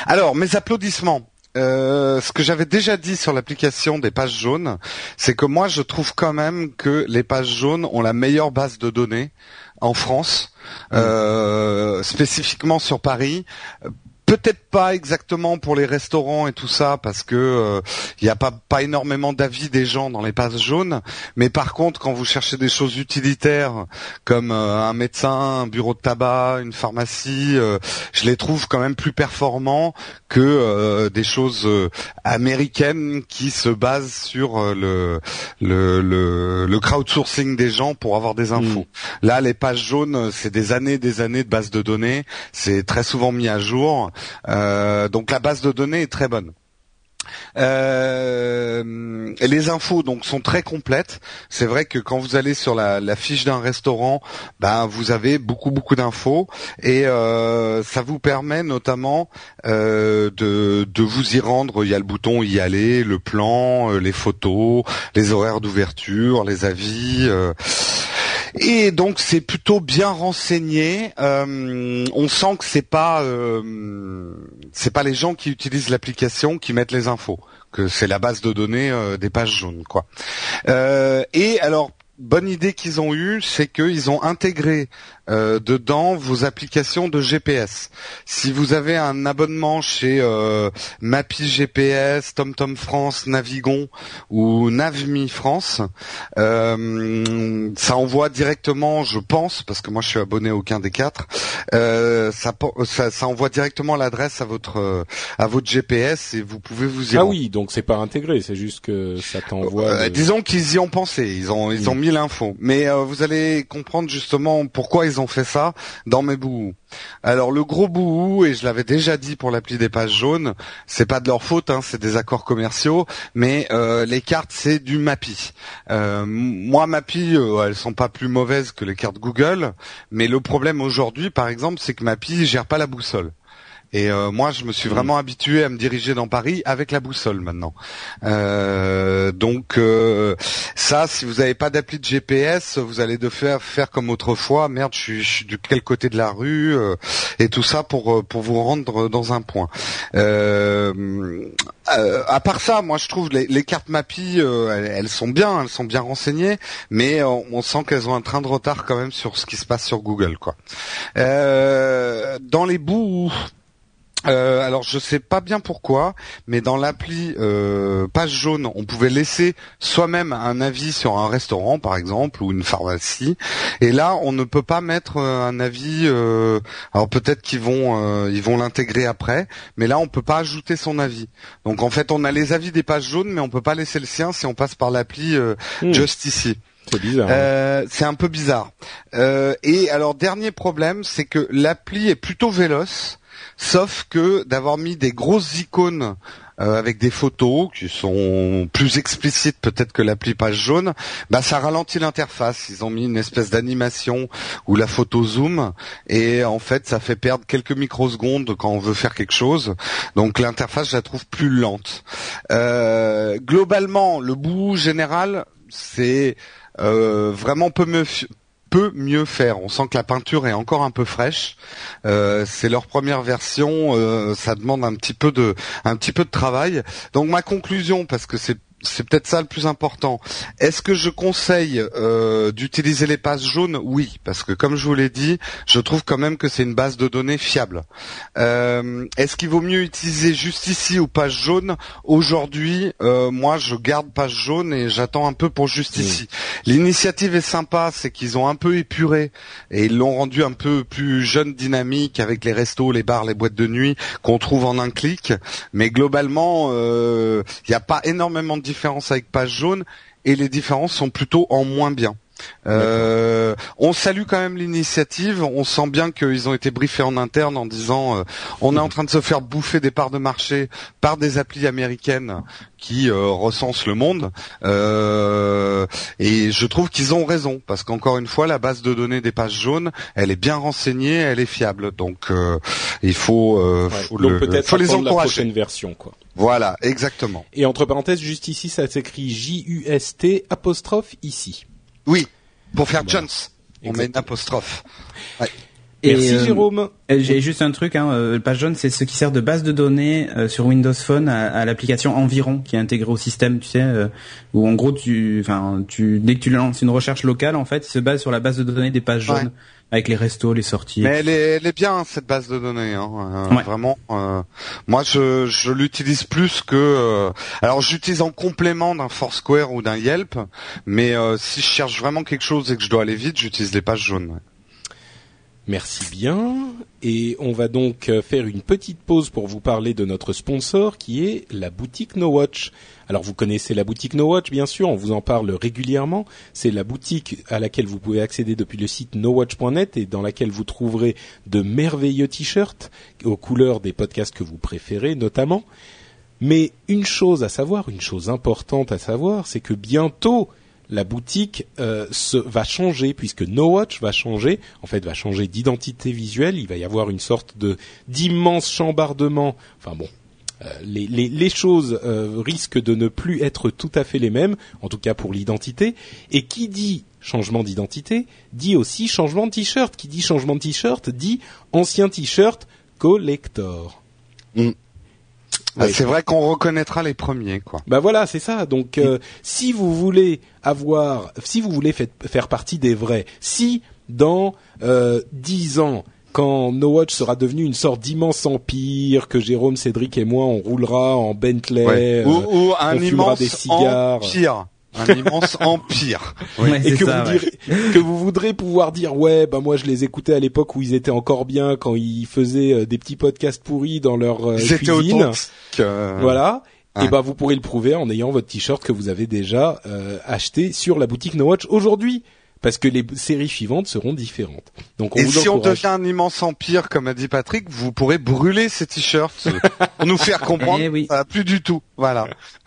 alors mes applaudissements. Euh, ce que j'avais déjà dit sur l'application des pages jaunes, c'est que moi je trouve quand même que les pages jaunes ont la meilleure base de données en France, mmh. euh, spécifiquement sur Paris, Peut-être pas exactement pour les restaurants et tout ça, parce que il euh, n'y a pas, pas énormément d'avis des gens dans les passes jaunes. Mais par contre, quand vous cherchez des choses utilitaires comme euh, un médecin, un bureau de tabac, une pharmacie, euh, je les trouve quand même plus performants que des choses américaines qui se basent sur le, le, le, le, crowdsourcing des gens pour avoir des infos. Mm. Là, les pages jaunes, c'est des années, des années de bases de données. C'est très souvent mis à jour. Euh, donc la base de données est très bonne. Euh, les infos donc sont très complètes. C'est vrai que quand vous allez sur la, fiche d'un restaurant, ben vous avez beaucoup beaucoup d'infos et euh, ça vous permet notamment de, de vous y rendre. Il y a le bouton y aller, le plan, les photos, les horaires d'ouverture, les avis. Et donc c'est plutôt bien renseigné. Euh, on sent que c'est pas euh, c'est pas les gens qui utilisent l'application qui mettent les infos, que c'est la base de données euh, des pages jaunes quoi. et alors bonne idée qu'ils ont eue, c'est qu'ils ont intégré euh, dedans vos applications de GPS. Si vous avez un abonnement chez euh, Mapi GPS, TomTom France, Navigon ou Navmi France, euh, ça envoie directement, je pense, parce que moi je suis abonné à aucun des quatre, euh, ça, ça, envoie directement l'adresse à votre à votre GPS et vous pouvez vous y Ah oui, donc c'est pas intégré, c'est juste que ça t'envoie. Disons qu'ils y ont pensé, ils ont ils ont mis l'info, mais vous allez comprendre justement pourquoi ils ont fait ça dans mes bouts. Alors le gros bout, et je l'avais déjà dit pour l'appli des pages jaunes, c'est pas de leur faute, hein, c'est des accords commerciaux, mais euh, les cartes c'est du Mappy. Euh, moi Mappy, euh, elles sont pas plus mauvaises que les cartes Google, mais le problème aujourd'hui, par exemple, c'est que Mappy gère pas la boussole. Et euh, moi, je me suis vraiment habitué à me diriger dans Paris avec la boussole maintenant. Euh, donc euh, ça, si vous n'avez pas d'appli de GPS, vous allez devoir faire comme autrefois. Merde, je suis, je suis de quel côté de la rue et tout ça pour pour vous rendre dans un point. à part ça, moi je trouve les, les cartes Mappy, elles, elles, sont bien, elles sont bien renseignées, mais on, on sent qu'elles ont un train de retard quand même sur ce qui se passe sur Google, quoi. dans les bouts euh, alors je sais pas bien pourquoi, mais dans l'appli euh, page jaune, on pouvait laisser soi-même un avis sur un restaurant par exemple ou une pharmacie, et là on ne peut pas mettre euh, un avis. alors peut-être qu'ils vont ils vont l'intégrer après, mais là on peut pas ajouter son avis. Donc en fait on a les avis des pages jaunes, mais on peut pas laisser le sien si on passe par l'appli hmm. Just ici. C'est bizarre. Hein. c'est un peu bizarre. et alors dernier problème, c'est que l'appli est plutôt véloce sauf que d'avoir mis des grosses icônes euh, avec des photos qui sont plus explicites peut-être que l'appli page jaune, bah ça ralentit l'interface. Ils ont mis une espèce d'animation où la photo zoom et en fait ça fait perdre quelques microsecondes quand on veut faire quelque chose. Donc l'interface je la trouve plus lente. Euh, globalement, le bout général c'est euh, vraiment peu mieux mieux faire. On sent que la peinture est encore un peu fraîche. Euh, c'est leur première version, euh, ça demande un petit peu de un petit peu de travail. Donc ma conclusion, parce que c'est c'est peut-être ça le plus important. Est-ce que je conseille euh, d'utiliser les pages jaunes? Oui, parce que comme je vous l'ai dit, je trouve quand même que c'est une base de données fiable. Euh, est-ce qu'il vaut mieux utiliser juste ici ou page jaune? Aujourd'hui, euh, moi, je garde page jaune et j'attends un peu pour juste ici. L'initiative est sympa, c'est qu'ils ont un peu épuré et ils l'ont rendu un peu plus jeune, dynamique avec les restos, les bars, les boîtes de nuit qu'on trouve en un clic. Mais globalement, il n'y a pas énormément de différences avec page jaune et les différences sont plutôt en moins bien. Euh, on salue quand même l'initiative. On sent bien qu'ils ont été briefés en interne en disant euh, on est en train de se faire bouffer des parts de marché par des applis américaines qui euh, recensent le monde. Euh, et je trouve qu'ils ont raison parce qu'encore une fois, la base de données des pages jaunes, elle est bien renseignée, elle est fiable. Donc il faut, faut, le, faut les encourager. La prochaine version, quoi. Voilà, exactement. Et entre parenthèses, juste ici, ça s'écrit J-U-S-T apostrophe ici. Oui, pour faire Jones, on met une apostrophe. Merci euh, Jérôme. Euh, j'ai juste un truc, hein, euh, page jaune, c'est ce qui sert de base de données sur Windows Phone à, l'application Environ qui est intégrée au système, tu sais, où en gros tu, enfin, tu, dès que tu lances une recherche locale, en fait, il se base sur la base de données des pages jaunes avec les restos, les sorties. Mais elle est, elle est bien cette base de données, hein, euh, vraiment. Euh, moi, je, je l'utilise plus que. Euh, alors, j'utilise en complément d'un Foursquare ou d'un Yelp, mais si je cherche vraiment quelque chose et que je dois aller vite, j'utilise les pages jaunes. Merci bien. Et on va donc faire une petite pause pour vous parler de notre sponsor qui est la boutique No Watch. Alors vous connaissez la boutique No Watch bien sûr, on vous en parle régulièrement. C'est la boutique à laquelle vous pouvez accéder depuis le site nowatch.net et dans laquelle vous trouverez de merveilleux t-shirts aux couleurs des podcasts que vous préférez notamment. Mais une chose à savoir, une chose importante à savoir, c'est que bientôt la boutique euh, va changer puisque No Watch va changer, en fait va changer d'identité visuelle. Il va y avoir une sorte de d'immense chambardement. Enfin bon, euh, les, choses euh, risquent de ne plus être tout à fait les mêmes, en tout cas pour l'identité. Et qui dit changement d'identité dit aussi changement de t-shirt. Qui dit changement de t-shirt dit ancien t-shirt collector. Mm. Ah, c'est vrai qu'on reconnaîtra les premiers, quoi. Bah voilà, c'est ça. Donc, euh, si vous voulez avoir, si vous voulez faire partie des vrais, si dans dix ans quand No Watch sera devenu une sorte d'immense empire, que Jérôme, Cédric et moi, on roulera en Bentley, ou, ou, un on immense des cigares. empire. Un immense *laughs* empire. et que, vous que vous voudrez pouvoir dire ouais bah moi je les écoutais à l'époque où ils étaient encore bien quand ils faisaient euh, des petits podcasts pourris dans leur euh, cuisine. Euh, voilà. Et ben vous pourrez le prouver en ayant votre t-shirt que vous avez déjà acheté sur la boutique No Watch aujourd'hui parce que les séries suivantes seront différentes. Donc on et vous si on devient un immense empire, comme a dit Patrick, vous pourrez brûler ces t-shirts *laughs* pour nous faire comprendre eh ça plus du tout. Voilà.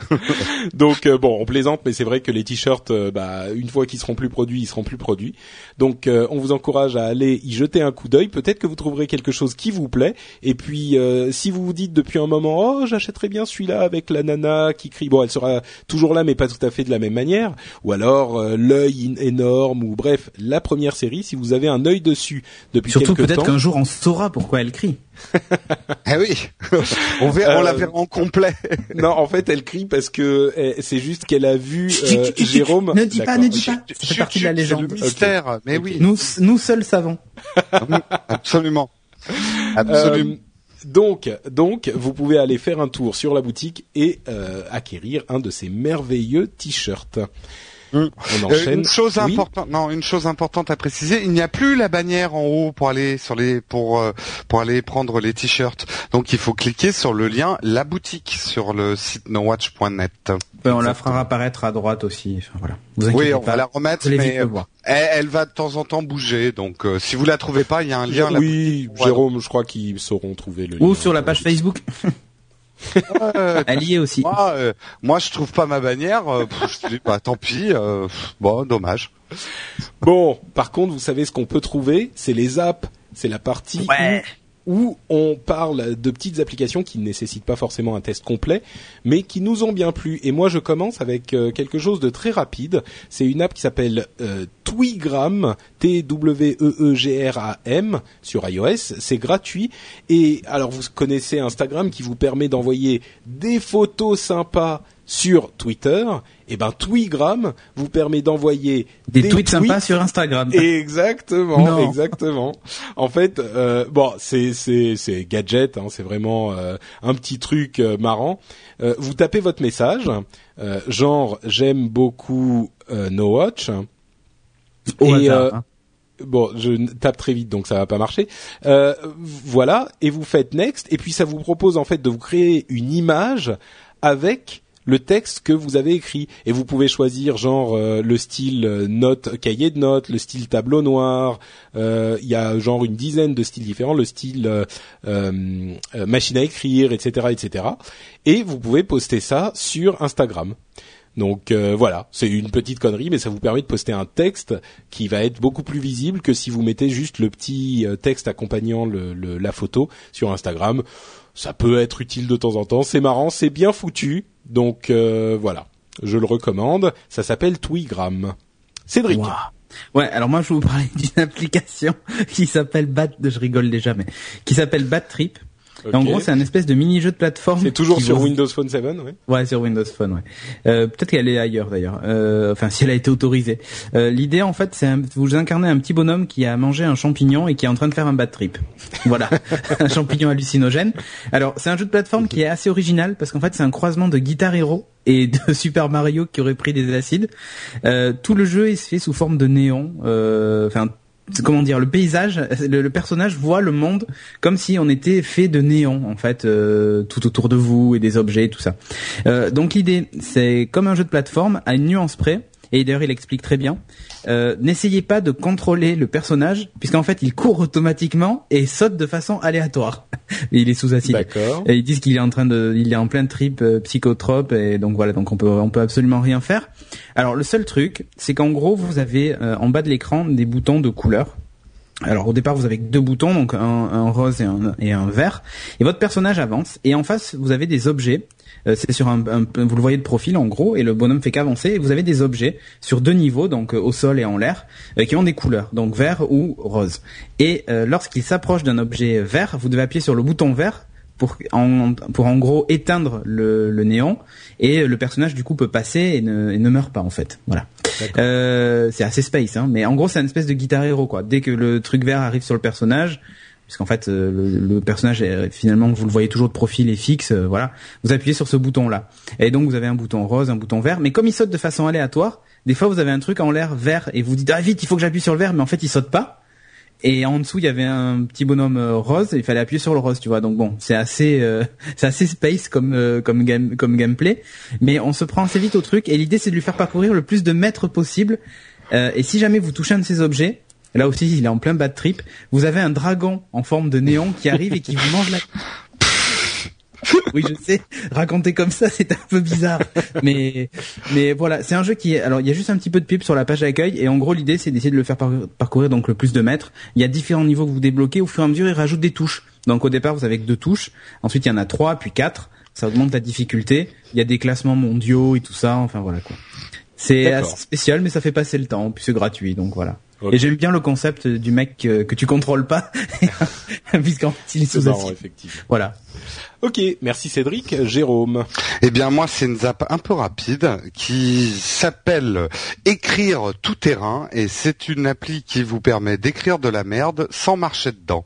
*laughs* Donc euh, bon, on plaisante, mais c'est vrai que les t-shirts, euh, bah, une fois qu'ils seront plus produits, ils seront plus produits. Donc euh, on vous encourage à aller y jeter un coup d'œil. Peut-être que vous trouverez quelque chose qui vous plaît. Et puis si vous vous dites depuis un moment, oh j'achèterais bien celui-là avec la nana qui crie, bon elle sera toujours là, mais pas tout à fait de la même manière. Ou alors l'œil énorme ou bref la première série. Si vous avez un œil dessus depuis Surtout peut-être qu'un jour on saura pourquoi elle crie. eh *laughs* oui, *laughs* on verra, on la verra en complet. *laughs* non, en fait, elle crie parce que eh, c'est juste qu'elle a vu euh, Jérôme. Ne dis pas, ne dis pas. C'est partie de la légende. Le mystère, mais oui. Nous, nous seuls savons. Absolument. Absolument. Euh, donc, donc, vous pouvez aller faire un tour sur la boutique et euh, acquérir un de ces merveilleux t-shirts. Euh, une chose importante, non, une chose importante à préciser, il n'y a plus la bannière en haut pour aller sur les pour euh, pour aller prendre les t-shirts. Donc il faut cliquer sur le lien la boutique sur le site nowatch.net. Ben, on la fera apparaître à droite aussi. Enfin, voilà. oui, on va la remettre, mais elle, va de temps en temps bouger. Donc euh, si vous la trouvez pas, il y a un lien. Oui, Jérôme, je crois qu'ils sauront trouver le lien. Ou sur la page Facebook. *laughs* Est *laughs* aussi. Moi, euh, moi, je trouve pas ma bannière. Euh, je dis, bah, tant pis. Euh, bon, dommage. Bon, par contre, vous savez ce qu'on peut trouver, c'est les apps. C'est la partie où on parle de petites applications qui ne nécessitent pas forcément un test complet, mais qui nous ont bien plu. Et moi, je commence avec euh, quelque chose de très rapide. C'est une app qui s'appelle euh, Twigram, T-W-E-E-G-R-A-M, sur iOS. C'est gratuit. Et alors, vous connaissez Instagram qui vous permet d'envoyer des photos sympas sur Twitter, et eh ben Twigram vous permet d'envoyer des, tweets, sympas sur Instagram. Exactement, exactement. En fait, euh, bon, c'est c'est c'est gadget, hein, c'est vraiment euh, un petit truc euh, marrant. vous tapez votre message, genre j'aime beaucoup No Watch. et hein. bon, je tape très vite donc ça va pas marcher. voilà, et vous faites next, et puis ça vous propose en fait de vous créer une image avec le texte que vous avez écrit et vous pouvez choisir genre euh, le style euh, note cahier de notes, le style tableau noir. Il y a genre une dizaine de styles différents, le style machine à écrire, etc., etc. Et vous pouvez poster ça sur Instagram. Donc voilà, c'est une petite connerie, mais ça vous permet de poster un texte qui va être beaucoup plus visible que si vous mettez juste le petit texte accompagnant la photo sur Instagram ça peut être utile de temps en temps. C'est marrant, c'est bien foutu. Donc euh, voilà, je le recommande. Ça s'appelle Twigram. Cédric. Ouais, alors moi je vous *laughs* parler d'une application qui s'appelle Bat, je rigole déjà, mais qui s'appelle Bat Trip en gros, c'est un espèce de mini-jeu de plateforme. C'est toujours sur Windows Phone 7, ouais. Ouais, sur Windows Phone, ouais. Euh, Peut-être qu'elle est ailleurs d'ailleurs. Euh, enfin, si elle a été autorisée. Euh, L'idée, en fait, c'est vous incarnez un petit bonhomme qui a mangé un champignon et qui est en train de faire un bad trip. *laughs* voilà, *laughs* un champignon hallucinogène. Alors, c'est un jeu de plateforme qui est assez original parce qu'en fait, c'est un croisement de Guitar Hero et de *laughs* Super Mario qui aurait pris des acides. Euh, tout le jeu est fait sous forme de néon. Euh, enfin, comment dire le paysage le, personnage voit le monde comme si on était fait de néon en fait euh, tout autour de vous et des objets tout ça. Euh, donc l'idée c'est comme un jeu de plateforme à une nuance près et d'ailleurs il explique très bien. Euh, N'essayez pas de contrôler le personnage, puisqu'en fait il court automatiquement et saute de façon aléatoire. *laughs* il est sous acide. D'accord. Et ils disent qu'il est en train de, il est en plein trip euh, psychotrope et donc voilà, donc on peut, on peut absolument rien faire. Alors le seul truc, c'est qu'en gros vous avez euh, en bas de l'écran des boutons de couleur. Alors au départ vous avez deux boutons, donc un, rose et un, et un vert, et votre personnage avance, et en face vous avez des objets euh, c'est sur un, vous le voyez de profil en gros, et le bonhomme fait qu'avancer. Et vous avez des objets sur deux niveaux, donc euh, au sol et en l'air, euh, qui ont des couleurs, donc vert ou rose. Et lorsqu'il s'approche d'un objet vert, vous devez appuyer sur le bouton vert pour en, pour en gros éteindre le, le, néon et le personnage du coup peut passer et ne, et ne meurt pas en fait. Voilà. Euh, c'est assez space hein. Mais en gros c'est une espèce de guitare héros quoi. Dès que le truc vert arrive sur le personnage puisqu'en fait euh, le, personnage est, finalement vous le voyez toujours de profil et fixe euh, voilà. Vous appuyez sur ce bouton là et donc vous avez un bouton rose un bouton vert. Mais comme il saute de façon aléatoire des fois vous avez un truc en l'air vert et vous dites ah vite il faut que j'appuie sur le vert mais en fait il saute pas et en dessous il y avait un petit bonhomme euh, rose il fallait appuyer sur le rose tu vois. Donc bon c'est assez c'est assez space comme comme game comme gameplay. Mais on se prend assez vite au truc et l'idée c'est de lui faire parcourir le plus de mètres possible. Et si jamais vous touchez un de ces objets Là aussi, il est en plein bad trip. Vous avez un dragon en forme de néon qui arrive et qui vous mange la... *laughs* oui, je sais. Raconter comme ça, c'est un peu bizarre. Mais, mais voilà, c'est un jeu qui est. Alors, il y a juste un petit peu de pub sur la page d'accueil, et en gros, l'idée, c'est d'essayer de le faire parcourir donc le plus de mètres. Il y a différents niveaux que vous débloquez. Au fur et à mesure, il rajoute des touches. Donc, au départ, vous avez que deux touches. Ensuite, il y en a trois, puis quatre. Ça augmente la difficulté. Il y a des classements mondiaux et tout ça. Enfin, voilà quoi. C'est assez spécial, mais ça fait passer le temps. Puis c'est gratuit, donc voilà. Et j'aime bien le concept du mec que, que tu contrôles pas, *laughs* *laughs* puisqu'en fait il est sous marrant, effectivement. Voilà. Ok, merci Cédric. Jérôme. Eh bien moi c'est une zap un peu rapide qui s'appelle Écrire tout terrain et c'est une appli qui vous permet d'écrire de la merde sans marcher dedans.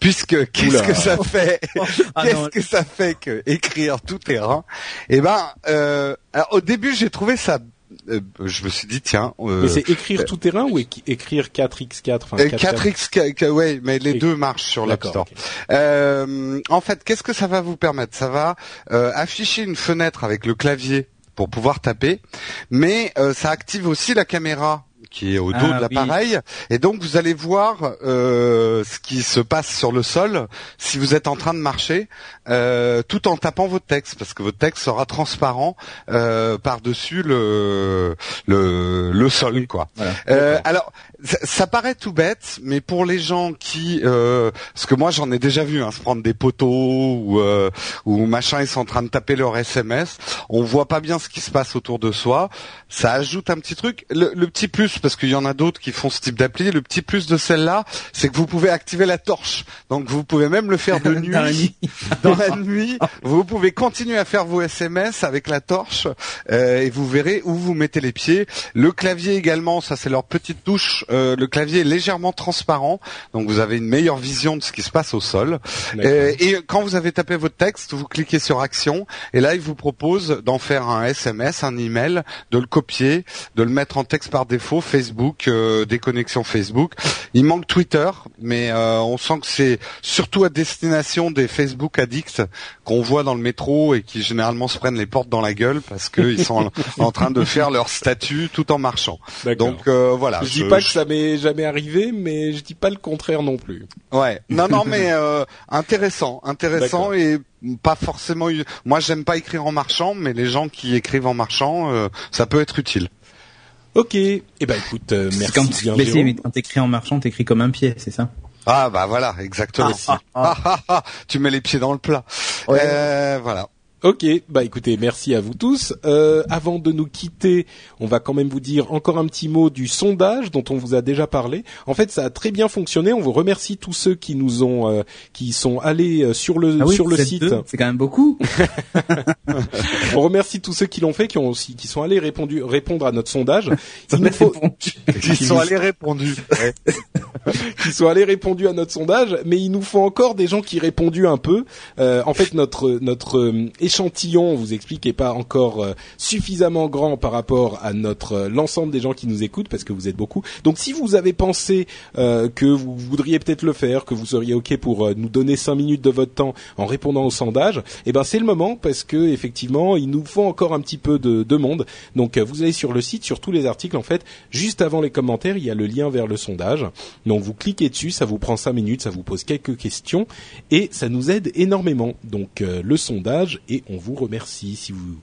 Puisque qu'est-ce que ça fait *laughs* ah Qu'est-ce que ça fait que écrire tout terrain? Eh ben, euh, alors, au début j'ai trouvé ça euh, je me suis dit tiens. Euh, mais c'est écrire tout terrain ou écrire 4x4 enfin, 4x, euh, ouais, mais les deux marchent sur l'App Store. Euh, en fait, qu'est-ce que ça va vous permettre? Ça va afficher une fenêtre avec le clavier pour pouvoir taper, mais ça active aussi la caméra qui est au dos ah de l'appareil. Et donc vous allez voir euh, ce qui se passe sur le sol si vous êtes en train de marcher, euh, tout en tapant votre texte, parce que votre texte sera transparent euh, par-dessus le, le, le sol, quoi. Euh, alors ça, paraît tout bête, mais pour les gens qui, euh, parce que moi j'en ai déjà vu, hein, se prendre des poteaux ou, euh, ou machin, ils sont en train de taper leur SMS, on voit pas bien ce qui se passe autour de soi. Ça ajoute un petit truc. Le, le petit plus, parce qu'il y en a d'autres qui font ce type d'appli, le petit plus de celle-là, c'est que vous pouvez activer la torche. Donc vous pouvez même le faire de *laughs* nuit. *laughs* Dans la nuit, vous pouvez continuer à faire vos SMS avec la torche euh, et vous verrez où vous mettez les pieds. Le clavier également, ça c'est leur petite touche euh, le clavier est légèrement transparent, donc vous avez une meilleure vision de ce qui se passe au sol. Euh, et, quand vous avez tapé votre texte, vous cliquez sur Action, et là il vous propose d'en faire un SMS, un email, de le copier, de le mettre en texte par défaut, Facebook, des connexions Facebook. Il manque Twitter, mais on sent que c'est surtout à destination des Facebook addicts qu'on voit dans le métro et qui généralement se prennent les portes dans la gueule parce qu'ils sont *laughs* en, train de faire leur statut tout en marchant. Donc voilà. Je, dis pas que ça m'est jamais arrivé, mais je dis pas le contraire non plus. Ouais. Non, non, mais intéressant, intéressant et pas forcément. Moi, j'aime pas écrire en marchant, mais les gens qui écrivent en marchant, euh, ça peut être utile. Ok. Eh ben, écoute, euh, merci quand, bien. Mais, quand t'écris en marchant, t'écris comme un pied, c'est ça? Ah bah voilà, exactement. Ah, ah, ah, *laughs* tu mets les pieds dans le plat. Ouais. Euh, voilà. Ok, bah écoutez, merci à vous tous. Euh, avant de nous quitter, on va quand même vous dire encore un petit mot du sondage dont on vous a déjà parlé. En fait, ça a très bien fonctionné. On vous remercie tous ceux qui nous ont, euh, qui sont allés euh, sur le ah sur le site. C'est quand même beaucoup. *laughs* *laughs* on remercie tous ceux qui l'ont fait, qui ont aussi, qui sont allés répondu, répondre à notre sondage. Il nous faut... *laughs* qui sont allés répondre. qui sont allés répondre à notre sondage, mais il nous faut encore des gens qui répondu un peu. en fait, notre notre échantillon, on vous explique, est pas encore euh, suffisamment grand par rapport à notre euh, l'ensemble des gens qui nous écoutent, parce que vous êtes beaucoup. Donc, si vous avez pensé euh, que vous voudriez peut-être le faire, que vous seriez ok pour nous donner cinq minutes de votre temps en répondant au sondage, eh ben c'est le moment parce que effectivement, il nous faut encore un petit peu de, de monde. Donc, vous allez sur le site, sur tous les articles, en fait, juste avant les commentaires, il y a le lien vers le sondage. Donc, vous cliquez dessus, ça vous prend cinq minutes, ça vous pose quelques questions et ça nous aide énormément. Donc, le sondage et on vous remercie. Si vous,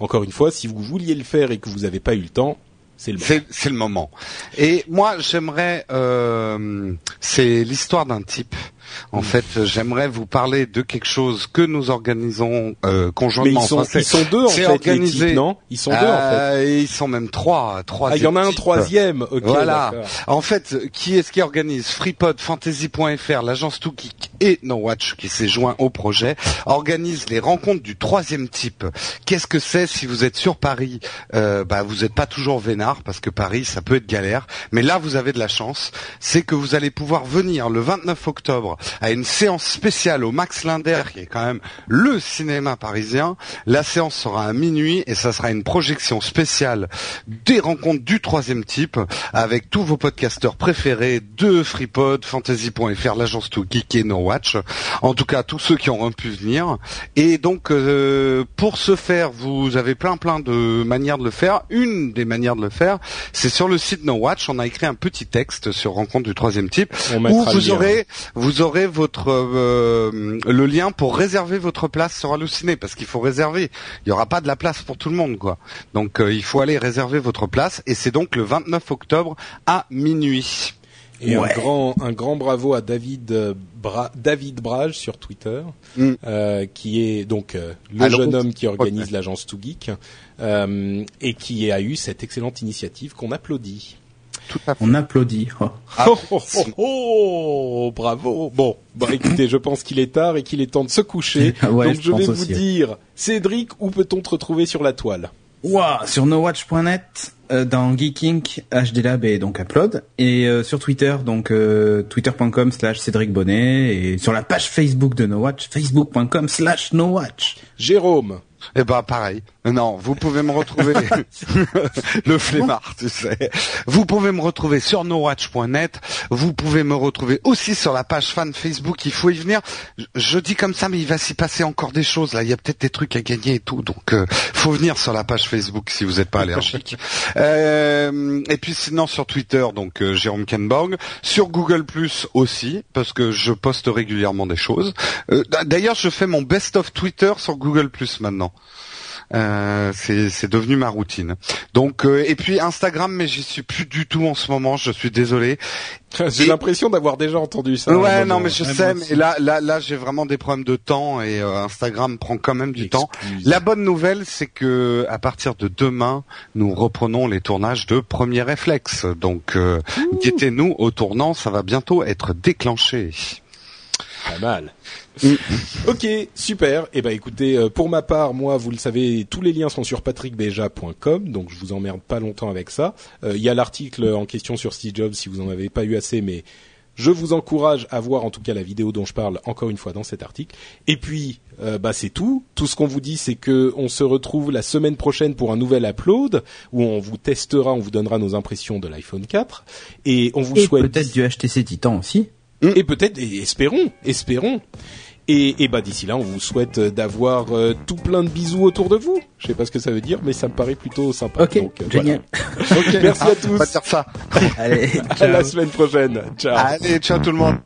encore une fois, si vous vouliez le faire et que vous n'avez pas eu le temps, c'est le le moment. Et moi, j'aimerais, euh, c'est l'histoire d'un type en fait, j'aimerais vous parler de quelque chose que nous organisons euh, conjointement. Mais ils sont, ils sont deux en fait. Organisé. non Ils sont deux en fait. Euh, ils sont même trois. trois ah, il y en a un troisième. Okay, voilà. En fait, qui est-ce qui organise FreePod, Fantasy.fr, l'agence Geek et No Watch qui s'est joint au projet organise les rencontres du troisième type. Qu'est-ce que c'est si vous êtes sur Paris? Euh, Bah, vous n'êtes pas toujours vénard parce que Paris, ça peut être galère. Mais là, vous avez de la chance. C'est que vous allez pouvoir venir le 29 octobre à une séance spéciale au Max Linder, qui est quand même le cinéma parisien. La séance sera à minuit et ça sera une projection spéciale des rencontres du troisième type avec tous vos podcasteurs préférés de FreePod, Fantasy.fr, l'agence To Geek et No Watch. En tout cas, tous ceux qui auront pu venir. Et donc, euh, pour ce faire, vous avez plein plein de manières de le faire. Une des manières de le faire, c'est sur le site No Watch. On a écrit un petit texte sur rencontre du troisième type où vous aurez, vous aurez votre euh, le lien pour réserver votre place sur Allociné parce qu'il faut réserver. Il n'y aura pas de la place pour tout le monde quoi. Donc euh, il faut aller réserver votre place et c'est donc le 29 octobre à minuit. Et un grand un grand bravo à David euh, David Brage sur Twitter, mm. qui est donc le jeune homme qui organise l'agence Too Geek et qui a eu cette excellente initiative qu'on applaudit. On applaudit. Oh. Ah. Oh, oh, oh, bravo. Bon, bah écoutez, je pense qu'il est tard et qu'il est temps de se coucher. *laughs* Donc je, vais vous dire, Cédric, où peut-on te retrouver sur la toile? Ouah, sur nowatch.net, euh, dans Geeking, HDLab et donc Upload, et euh, sur Twitter, donc euh, twitter.com slash Cédric Bonnet, et sur la page Facebook de Nowatch, facebook.com slash Nowatch. Jérôme eh ben pareil. Non, vous pouvez me retrouver *laughs* *laughs* le flemmard, tu sais. Vous pouvez me retrouver sur nowatch.net. Vous pouvez me retrouver aussi sur la page fan Facebook. Il faut y venir. Je, dis comme ça, mais il va s'y passer encore des choses là. Il y a peut-être des trucs à gagner et tout. Donc, euh, faut venir sur la page Facebook si vous n'êtes pas allergique. *laughs* euh, et puis sinon sur Twitter, donc euh, Jérôme Kenborg. Sur Google Plus aussi, parce que je poste régulièrement des choses. Euh, d'ailleurs, je fais mon best of Twitter sur Google Plus maintenant. Euh, c'est devenu ma routine. Donc euh, et puis Instagram, mais j'y suis plus du tout en ce moment. Je suis désolé. J'ai l'impression d'avoir déjà entendu ça. Ouais, non, mais je sais. Mais là, là, là, j'ai vraiment des problèmes de temps et euh, Instagram prend quand même du temps. La bonne nouvelle, c'est que à partir de demain, nous reprenons les tournages de Premier Réflexe. Donc, euh, guettez-nous au tournant, ça va bientôt être déclenché. Pas mal. Mm. ok, super. Eh ben écoutez, euh, pour ma part, moi, vous le savez, tous les liens sont sur patrickbeja.com, donc je vous emmerde pas longtemps avec ça. Euh, il y a l'article en question sur Steve Jobs si vous en avez pas eu assez, mais Je vous encourage à voir en tout cas la vidéo dont je parle encore une fois dans cet article. Et puis, euh, bah c'est tout. Tout ce qu'on vous dit, c'est que on se retrouve la semaine prochaine pour un nouvel upload où on vous testera, on vous donnera nos impressions de l'iPhone 4 et on vous et souhaite peut-être du HTC Titan aussi. Et peut-être, espérons, espérons. Et, et bah d'ici là, on vous souhaite d'avoir euh, tout plein de bisous autour de vous. Je sais pas ce que ça veut dire, mais ça me paraît plutôt sympa. Ok, Donc, euh, génial. Voilà. *laughs* Merci à tous. On va dire ça. Allez, à la semaine prochaine. Ciao. Allez, ciao tout le monde.